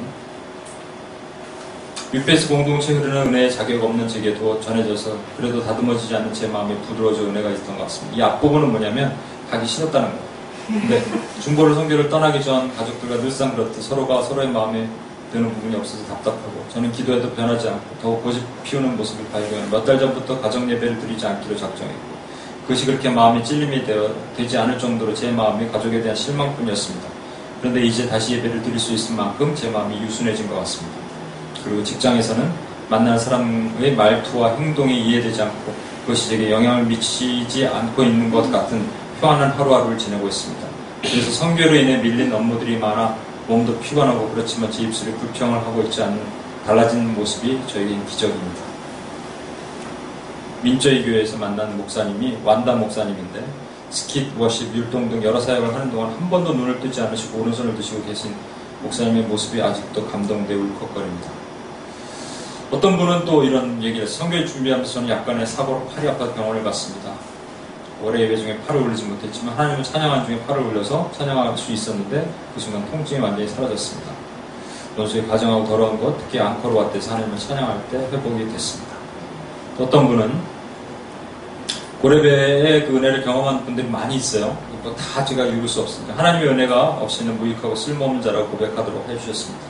A: UPS 공동체 흐르는 은혜의 자격 없는 제게도 전해져서 그래도 다듬어지지 않는 제 마음이 부드러워져 은혜가 있었던 것 같습니다. 이 앞부분은 뭐냐면 가기 싫었다는 거. 근데 중고를성교를 떠나기 전 가족들과 늘상 그렇듯 서로가 서로의 마음에 드는 부분이 없어서 답답하고 저는 기도에도 변하지 않고 더욱 고집 피우는 모습을 발견해 몇달 전부터 가정 예배를 드리지 않기로 작정했고 그것이 그렇게 마음이 찔림이 되어 되지 않을 정도로 제 마음이 가족에 대한 실망뿐이었습니다. 그런데 이제 다시 예배를 드릴 수 있을 만큼 제 마음이 유순해진 것 같습니다. 그리고 직장에서는 만난 사람의 말투와 행동이 이해되지 않고 그것이 제게 영향을 미치지 않고 있는 것 같은 기뻐하 하루하루를 지내고 있습니다. 그래서 성교로 인해 밀린 업무들이 많아 몸도 피곤하고 그렇지만 제 입술이 불평을 하고 있지 않는 달라진 모습이 저에겐 기적입니다. 민저희 교회에서 만난 목사님이 완다 목사님인데 스킷, 워십, 율동 등 여러 사역을 하는 동안 한 번도 눈을 뜨지 않으시고 오른손을 드시고 계신 목사님의 모습이 아직도 감동돼 울컥거립니다. 어떤 분은 또 이런 얘기를 성교에 준비하면서 저는 약간의 사고로 팔이 아파 병원을 갔습니다. 월요 예배 중에 팔을 올리지 못했지만 하나님을 찬양한 중에 팔을 올려서 찬양할 수 있었는데 그 순간 통증이 완전히 사라졌습니다. 원수의 가정하고 더러운 것, 특히 앙코르와 때에서 하나님을 찬양할 때 회복이 됐습니다. 어떤 분은 고레배의 그 은혜를 경험한 분들이 많이 있어요. 이거 다 제가 읽을 수없습니다 하나님의 은혜가 없이는 무익하고 쓸모없는 자라고 고백하도록 해주셨습니다.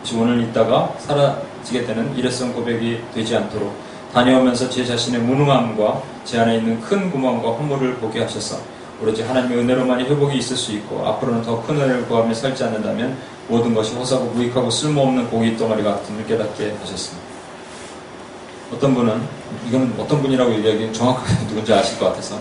A: 혹시 오늘 있다가 사라지게 되는 일회성 고백이 되지 않도록 다녀오면서 제 자신의 무능함과 제 안에 있는 큰 구멍과 허물을 보게 하셔서 오로지 하나님의 은혜로만이 회복이 있을 수 있고 앞으로는 더 큰 은혜를 구하며 살지 않는다면 모든 것이 허사고 무익하고 쓸모없는 고기 덩어리 같음을 깨닫게 하셨습니다. 어떤 분은 이건 어떤 분이라고 얘기하기는 정확하게 누군지 아실 것 같아서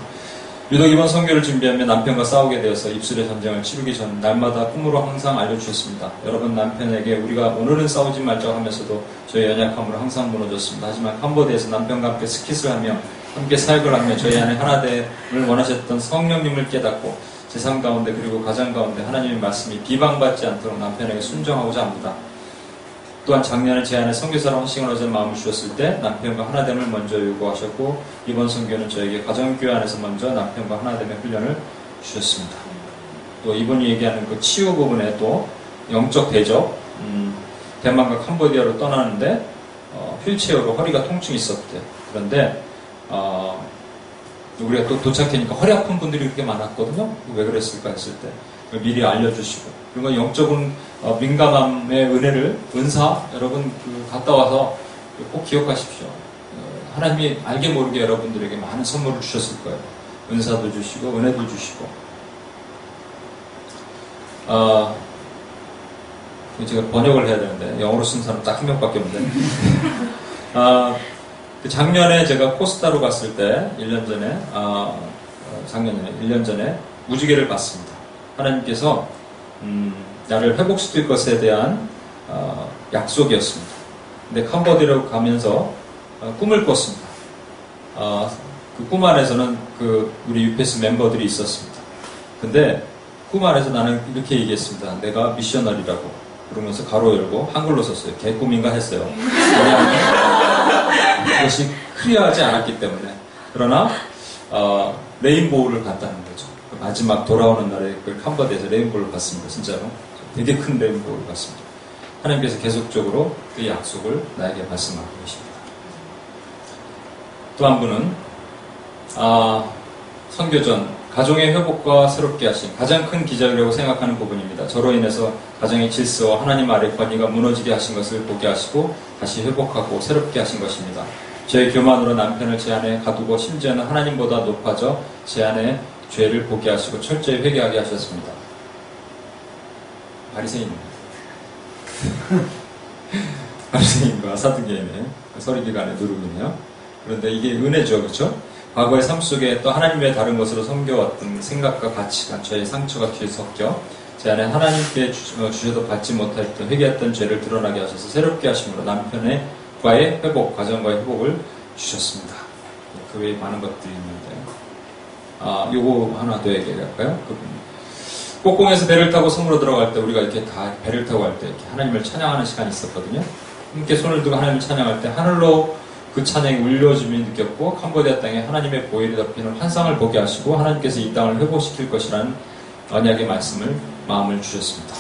A: 유독 이번 선교를 준비하며 남편과 싸우게 되어서 입술의 전쟁을 치르기 전 날마다 꿈으로 항상 알려주셨습니다. 여러분 남편에게 우리가 오늘은 싸우지 말자 고 하면서도 저희 연약함으로 항상 무너졌습니다. 하지만 캄보디에서 남편과 함께 스킷을 하며 함께 사역을 하며 저희 안에 하나 되을 원하셨던 성령님을 깨닫고 재산 가운데 그리고 가장 가운데 하나님의 말씀이 비방받지 않도록 남편에게 순종하고자 합니다. 또한 작년에 제 안에 성교사랑 헌신을 하자 마음을 주셨을 때 남편과 하나됨을 먼저 요구하셨고 이번 성교는 저에게 가정교회 안에서 먼저 남편과 하나됨의 훈련을 주셨습니다. 또 이분이 얘기하는 그 치유 부분에 또 영적 대적 음, 대만과 캄보디아로 떠나는데 어, 휠체어로 허리가 통증이 있었대. 그런데 어, 우리가 또 도착하니까 허리 아픈 분들이 그렇게 많았거든요. 왜 그랬을까 했을 때 미리 알려주시고 그리고 영적인 어, 민감함의 은혜를 은사 여러분 그 갔다 와서 꼭 기억하십시오. 어, 하나님이 알게 모르게 여러분들에게 많은 선물을 주셨을 거예요. 은사도 주시고 은혜도 주시고. 어, 제가 번역을 해야 되는데 영어로 쓴 사람 딱 한 명밖에 없는데. 어, 그 작년에 제가 코스타로 갔을 때, 1년 전에, 아, 작년에, 1년 전에 무지개를 봤습니다. 하나님께서, 음, 나를 회복시킬 것에 대한 어, 약속이었습니다. 근데 캄보디아로 가면서 어, 꿈을 꿨습니다. 어, 그꿈 안에서는 그 우리 UPS 멤버들이 있었습니다. 근데 꿈 안에서 나는 이렇게 얘기했습니다. 내가 미셔널이라고 그러면서 가로 열고 한글로 썼어요. 개꿈인가 했어요. 그것이 클리어하지 않았기 때문에 그러나 어, 레인보우를 봤다는 거죠. 그 마지막 돌아오는 날에 그캄보디아에서 레인보우를 봤습니다. 진짜로 되게 큰 레인보우를 봤습니다. 하나님께서 계속적으로 그 약속을 나에게 말씀하고 계십니다. 또 한 분은 아, 선교전 가정의 회복과 새롭게 하신 가장 큰 기절이라고 생각하는 부분입니다. 저로 인해서 가정의 질서와 하나님 아래 권위가 무너지게 하신 것을 보게 하시고 다시 회복하고 새롭게 하신 것입니다. 제 교만으로 남편을 제 안에 가두고 심지어는 하나님보다 높아져 제 안에 죄를 보게 하시고 철저히 회개하게 하셨습니다. 바리새인입니다. 바리새인과 사두개인 그 서리기간에 누룩이요 그런데 이게 은혜죠, 그렇죠? 과거의 삶 속에 또 하나님의 다른 것으로 섬겨왔던 생각과 가치관, 저의 상처가 뒤에 섞여 제 안에 하나님께 어, 주셔도 받지 못했던 회개했던 죄를 드러나게 하셔서 새롭게 하심으로 남편의 과의 회복, 과정과의 회복을 주셨습니다. 그 외에 많은 것들이 있는데, 아, 요거 하나 더 얘기할까요? 그 꼭공에서 배를 타고 섬으로 들어갈 때 우리가 이렇게 다 배를 타고 갈 때 이렇게 하나님을 찬양하는 시간이 있었거든요. 함께 손을 들고 하나님을 찬양할 때 하늘로 그 찬양이 울려짐이 느꼈고 캄보디아 땅에 하나님의 보혈이 덮이는 환상을 보게 하시고 하나님께서 이 땅을 회복시킬 것이라는 언약의 말씀을 마음을 주셨습니다.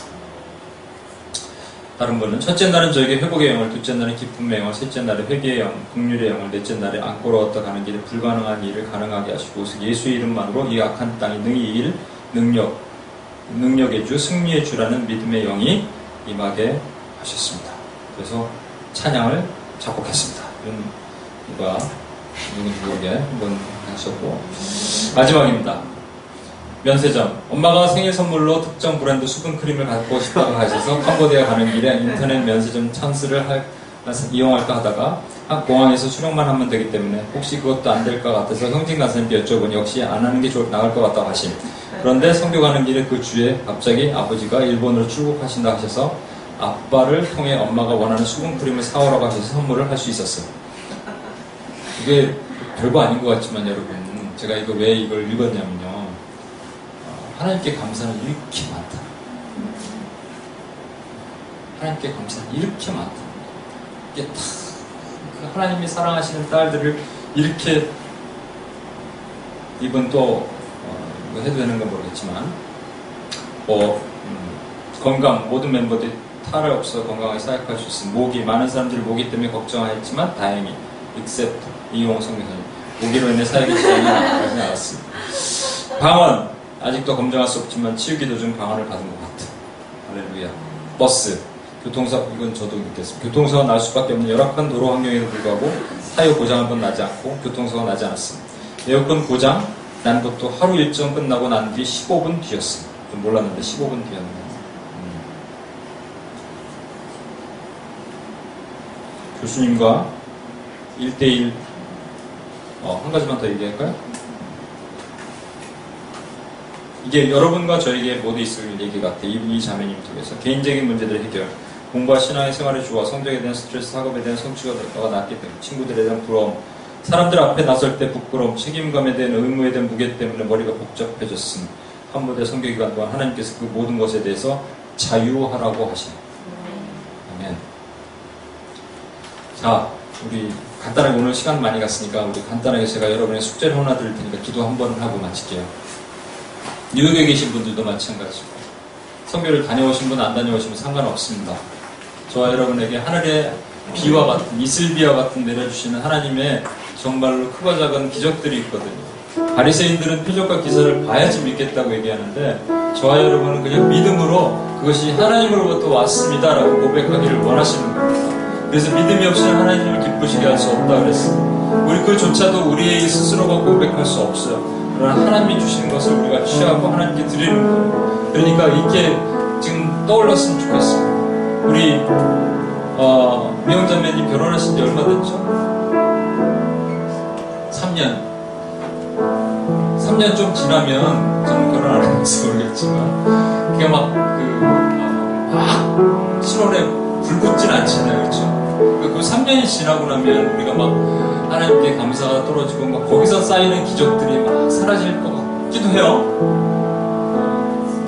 A: 다른 것은 첫째 날은 저에게 회복의 영을, 둘째 날은 기쁨의 영을, 셋째 날은 회개의 영, 긍휼의 영을, 넷째 날에 안고로웠다 가는 길에 불가능한 일을 가능하게 하시고 예수 의 이름만으로 이 악한 땅이 능히 일, 능력, 능력의 주, 승리의 주라는 믿음의 영이 임하게 하셨습니다. 그래서 찬양을 작곡했습니다. 이런 누가 누군지 모르게 한번 하셨고 마지막입니다. 면세점. 엄마가 생일 선물로 특정 브랜드 수분 크림을 갖고 싶다고 하셔서 캄보디아 가는 길에 인터넷 면세점 찬스를 할, 이용할까 하다가 한 공항에서 수령만 하면 되기 때문에 혹시 그것도 안 될 것 같아서 형진 간사님께 여쭤보니 역시 안 하는 게 좋, 나을 것 같다고 하심. 그런데 성교 가는 길에 그 주에 갑자기 아버지가 일본으로 출국하신다 하셔서 아빠를 통해 엄마가 원하는 수분 크림을 사오라고 하셔서 선물을 할 수 있었어요. 이게 별거 아닌 것 같지만 여러분 제가 이거 왜 이걸 읽었냐면요. 하나님께 감사는 이렇게 많다. 하나님께 감사는 이렇게 많다. 이게 다그 하나님이 사랑하시는 딸들을 이렇게 이번 또 어, 해도 되는 건 모르겠지만 뭐 음, 건강 모든 멤버들이 탈을 없어 건강하게 사역할 수 있음 목이, 많은 사람들이 모기 때문에 걱정했지만 하 다행히 익셉트 이용 성교사님 목이로 인해 사역이 진행이 나왔습니다. 방언 아직도 검증할 수 없지만 치유기 도중 방안을 받은 것 같아. 할렐루야. 버스. 교통사, 이건 저도 느꼈습니다. 교통사고 날 수밖에 없는 열악한 도로 환경에도 불구하고 타이어 고장 한 번 나지 않고 교통사고 나지 않았습니다. 에어컨 고장 난 것도 하루 일정 끝나고 난 뒤 15분 뒤였습니다. 좀 몰랐는데 15분 뒤였네요. 음. 교수님과 1대1 어, 한 가지만 더 얘기할까요? 이게 여러분과 저에게 모두 있을 얘기 같아. 이, 이 자매님 통해서. 개인적인 문제들 해결. 공부와 신앙의 생활의 조화, 성적에 대한 스트레스, 학업에 대한 성취가 될까가 낮기 때문에 친구들에 대한 부러움, 사람들 앞에 나설 때 부끄러움, 책임감에 대한 의무에 대한 무게 때문에 머리가 복잡해졌음. 한무대 성교기간 동안 하나님께서 그 모든 것에 대해서 자유하라고 하시네. 아멘. 자, 우리 간단하게 오늘 시간 많이 갔으니까 우리 간단하게 제가 여러분의 숙제를 하나 드릴 테니까 기도 한번 하고 마칠게요. 뉴욕에 계신 분들도 마찬가지고 성교를 다녀오신 분 안 다녀오신 분 상관없습니다. 저와 여러분에게 하늘의 비와 같은 이슬비와 같은 내려주시는 하나님의 정말로 크고 작은 기적들이 있거든요. 바리새인들은 표적과 기사를 봐야지 믿겠다고 얘기하는데 저와 여러분은 그냥 믿음으로 그것이 하나님으로부터 왔습니다라고 고백하기를 원하시는 겁니다. 그래서 믿음이 없이는 하나님을 기쁘시게 할 수 없다 그랬어요. 우리 그조차도 우리의 스스로가 고백할 수 없어요. 그런 하나님이 주시는 것을 우리가 취하고 하나님께 드리는 거예 그러니까 이렇게 지금 떠올랐으면 좋겠습니다. 우리 어, 미 명자매님 결혼하신 지 얼마 됐죠? 3년. 3년 좀 지나면 좀 결혼 안해지 모르겠지만 그게 막그막 7월에 그, 어, 불붙진 않잖아요, 그렇죠? 그 3년이 지나고 나면 우리가 막 하나님께 감사가 떨어지고 막 거기서 쌓이는 기적들이 막 사라질 것 같기도 해요.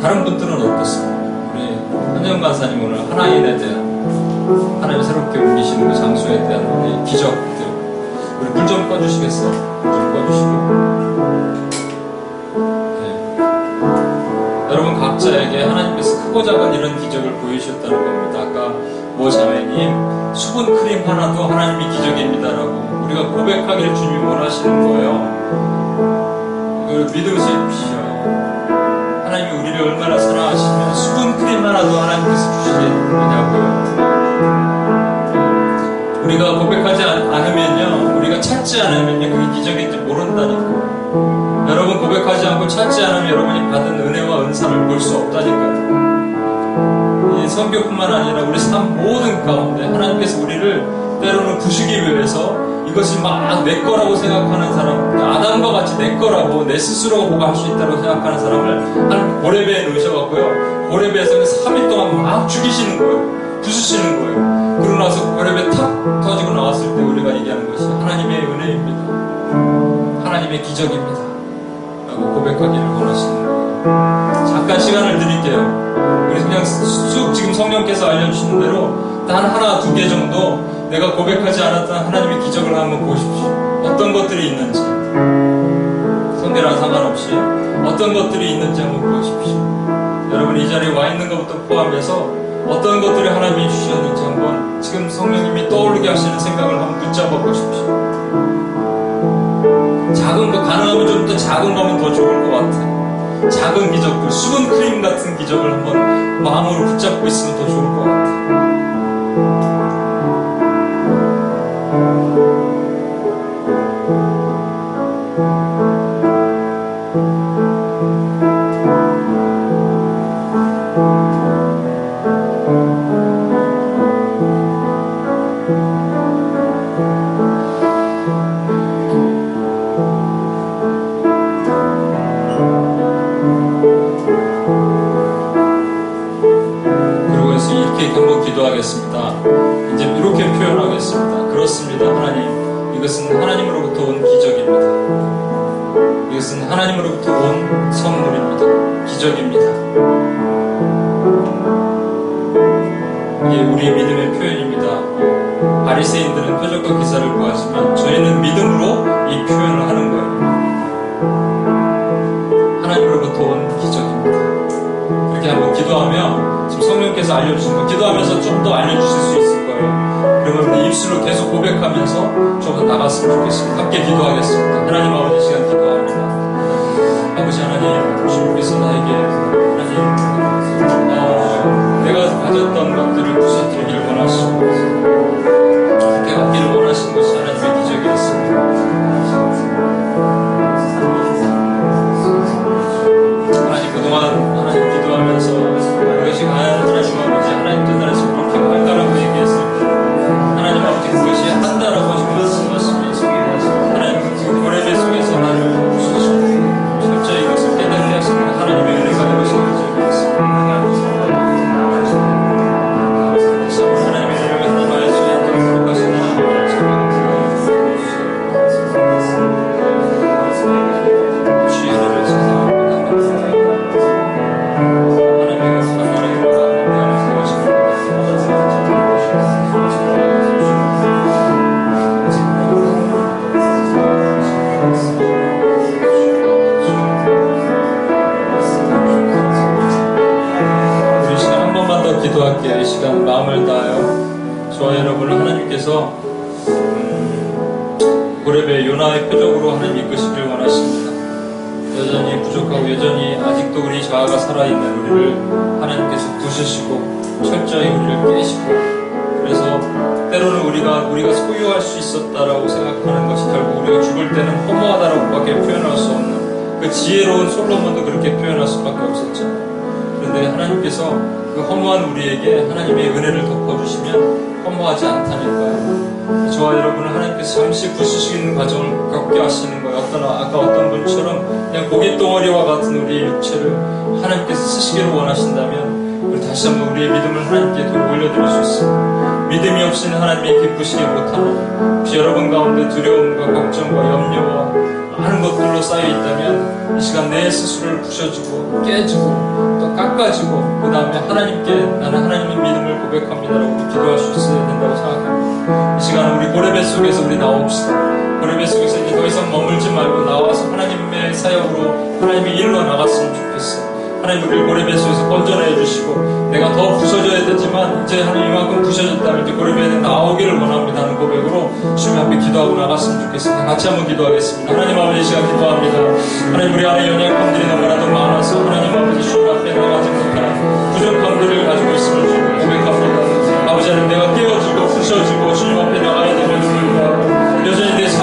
A: 다른 분들은 어떻습니까? 우리 한영 간사님 오늘 하나님에 대한 하나님 새롭게 울리시는 그 장소에 대한 기적들 우리 불 좀 꺼주시겠어요? 불좀 꺼주시고 네. 여러분 각자에게 하나님께서 크고 작은 이런 기적을 보이셨다는 겁니다. 아까 오 자매님 수분 크림 하나도 하나님이 기적입니다라고 우리가 고백하기를 주님이 원하시는 거예요. 그걸 믿으십시오 하나님이 우리를 얼마나 사랑하시면 수분 크림 하나도 하나님께서 주시냐고요. 느 우리가 고백하지 않으면요, 우리가 찾지 않으면요, 그게 기적인지 모른다니까. 여러분 고백하지 않고 찾지 않으면 여러분이 받은 은혜와 은사를 볼 수 없다니까요. 이 선교뿐만 아니라 우리 삶 모든 가운데 하나님께서 우리를 때로는 부수기 위해서 이것이 막 내 거라고 생각하는 사람, 그러니까 아담과 같이 내 거라고 내 스스로가 뭐할수 있다고 생각하는 사람을 한 고레베에 놓으셔갖고요. 고레베에서는 3일 그 동안 막 죽이시는 거예요. 부수시는 거예요. 그러고 나서 고레베 탁 터지고 나왔을 때 우리가 얘기하는 것이 하나님의 은혜입니다. 하나님의 기적입니다. 라고 고백하기를 원하시는 거예요. 잠깐 시간을 드릴게요. 우리 그냥 쑥 지금 성령께서 알려주시는 대로 단 하나, 두 개 정도 내가 고백하지 않았던 하나님의 기적을 한번 보십시오. 어떤 것들이 있는지. 성대랑 상관없이 어떤 것들이 있는지 한번 보십시오. 여러분 이 자리에 와 있는 것부터 포함해서 어떤 것들을 하나님이 주셨는지 한번 지금 성령님이 떠오르게 하시는 생각을 한번 붙잡아 보십시오. 작은 거 가능하면 좀 더 작은 거면 더 좋을 것 같아요. 작은 기적들, 수분 크림 같은 기적을 한번 마음으로 붙잡고 있으면 더 좋을 것 같아요. 고렙의 요나의 표적으로 하나님 이끄시길 원하십니다. 여전히 부족하고 여전히 아직도 우리 자아가 살아있는 우리를 하나님께서 부수시고 철저히 우리를 깨시고 그래서 때로는 우리가 우리가 소유할 수 있었다라고 생각하는 것이 결국 우리가 죽을 때는 허무하다라고밖에 표현할 수 없는 그 지혜로운 솔로몬도 그렇게 표현할 수밖에 없었죠. 그런데 하나님께서 그 허무한 우리에게 하나님의 은혜를 덮어주시면 험무하지 않다니까요. 저와 여러분을 하나님께서 잠시 부수시는 과정을 갖게 하시는 거예요. 어떤, 아까 어떤 분처럼 그냥 고깃덩어리와 같은 우리의 육체를 하나님께서 쓰시기를 원하신다면 우리 다시 한번 우리의 믿음을 하나님께 더려드릴수 있습니다. 믿음이 없이는 하나님이 기쁘시게 못하나 혹시 여러분 가운데 두려움과 걱정과 염려와 많은 것들로 쌓여 있다면 이 시간 내 스스로를 부셔주고 깨지고 또 깎아주고 그 다음에 하나님께 나는 하나님의 믿음을 고백합니다라고 기도할 수어야 된다고 생각합니다. 이 시간 우리 고레배 속에서 우리 나옵시다. 고레배 속에서 이제 더 이상 머물지 말고 나와서 하나님의 사역으로 하나님의 일로 나갔으면 좋겠어요. 하나님 우리 고레배 속에서 건져내 주시고 내가 더 부서져야 되지만 이제 하나님 이만큼 부서졌다면 이제 고레배는 나오기를 원합니다 하는 고백으로 주님 앞에 기도하고 나갔으면 좋겠습니다 같이 한번 기도하겠습니다 하나님 아버지 시간 기도합니다 하나님 우리 안에 연약함들이 너무나도 많아서 하나님 아버지 주님 앞에 나가지 못하는 부족함들을 가지고 있음을 त्यो हजुरको कृषिहरू चाहिँ सुन्नुभयो अहिले तपाईँको यो चाहिँ देश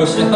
A: Gracias. Pues,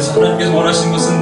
A: 그래서 하나님께서 원하시는 것은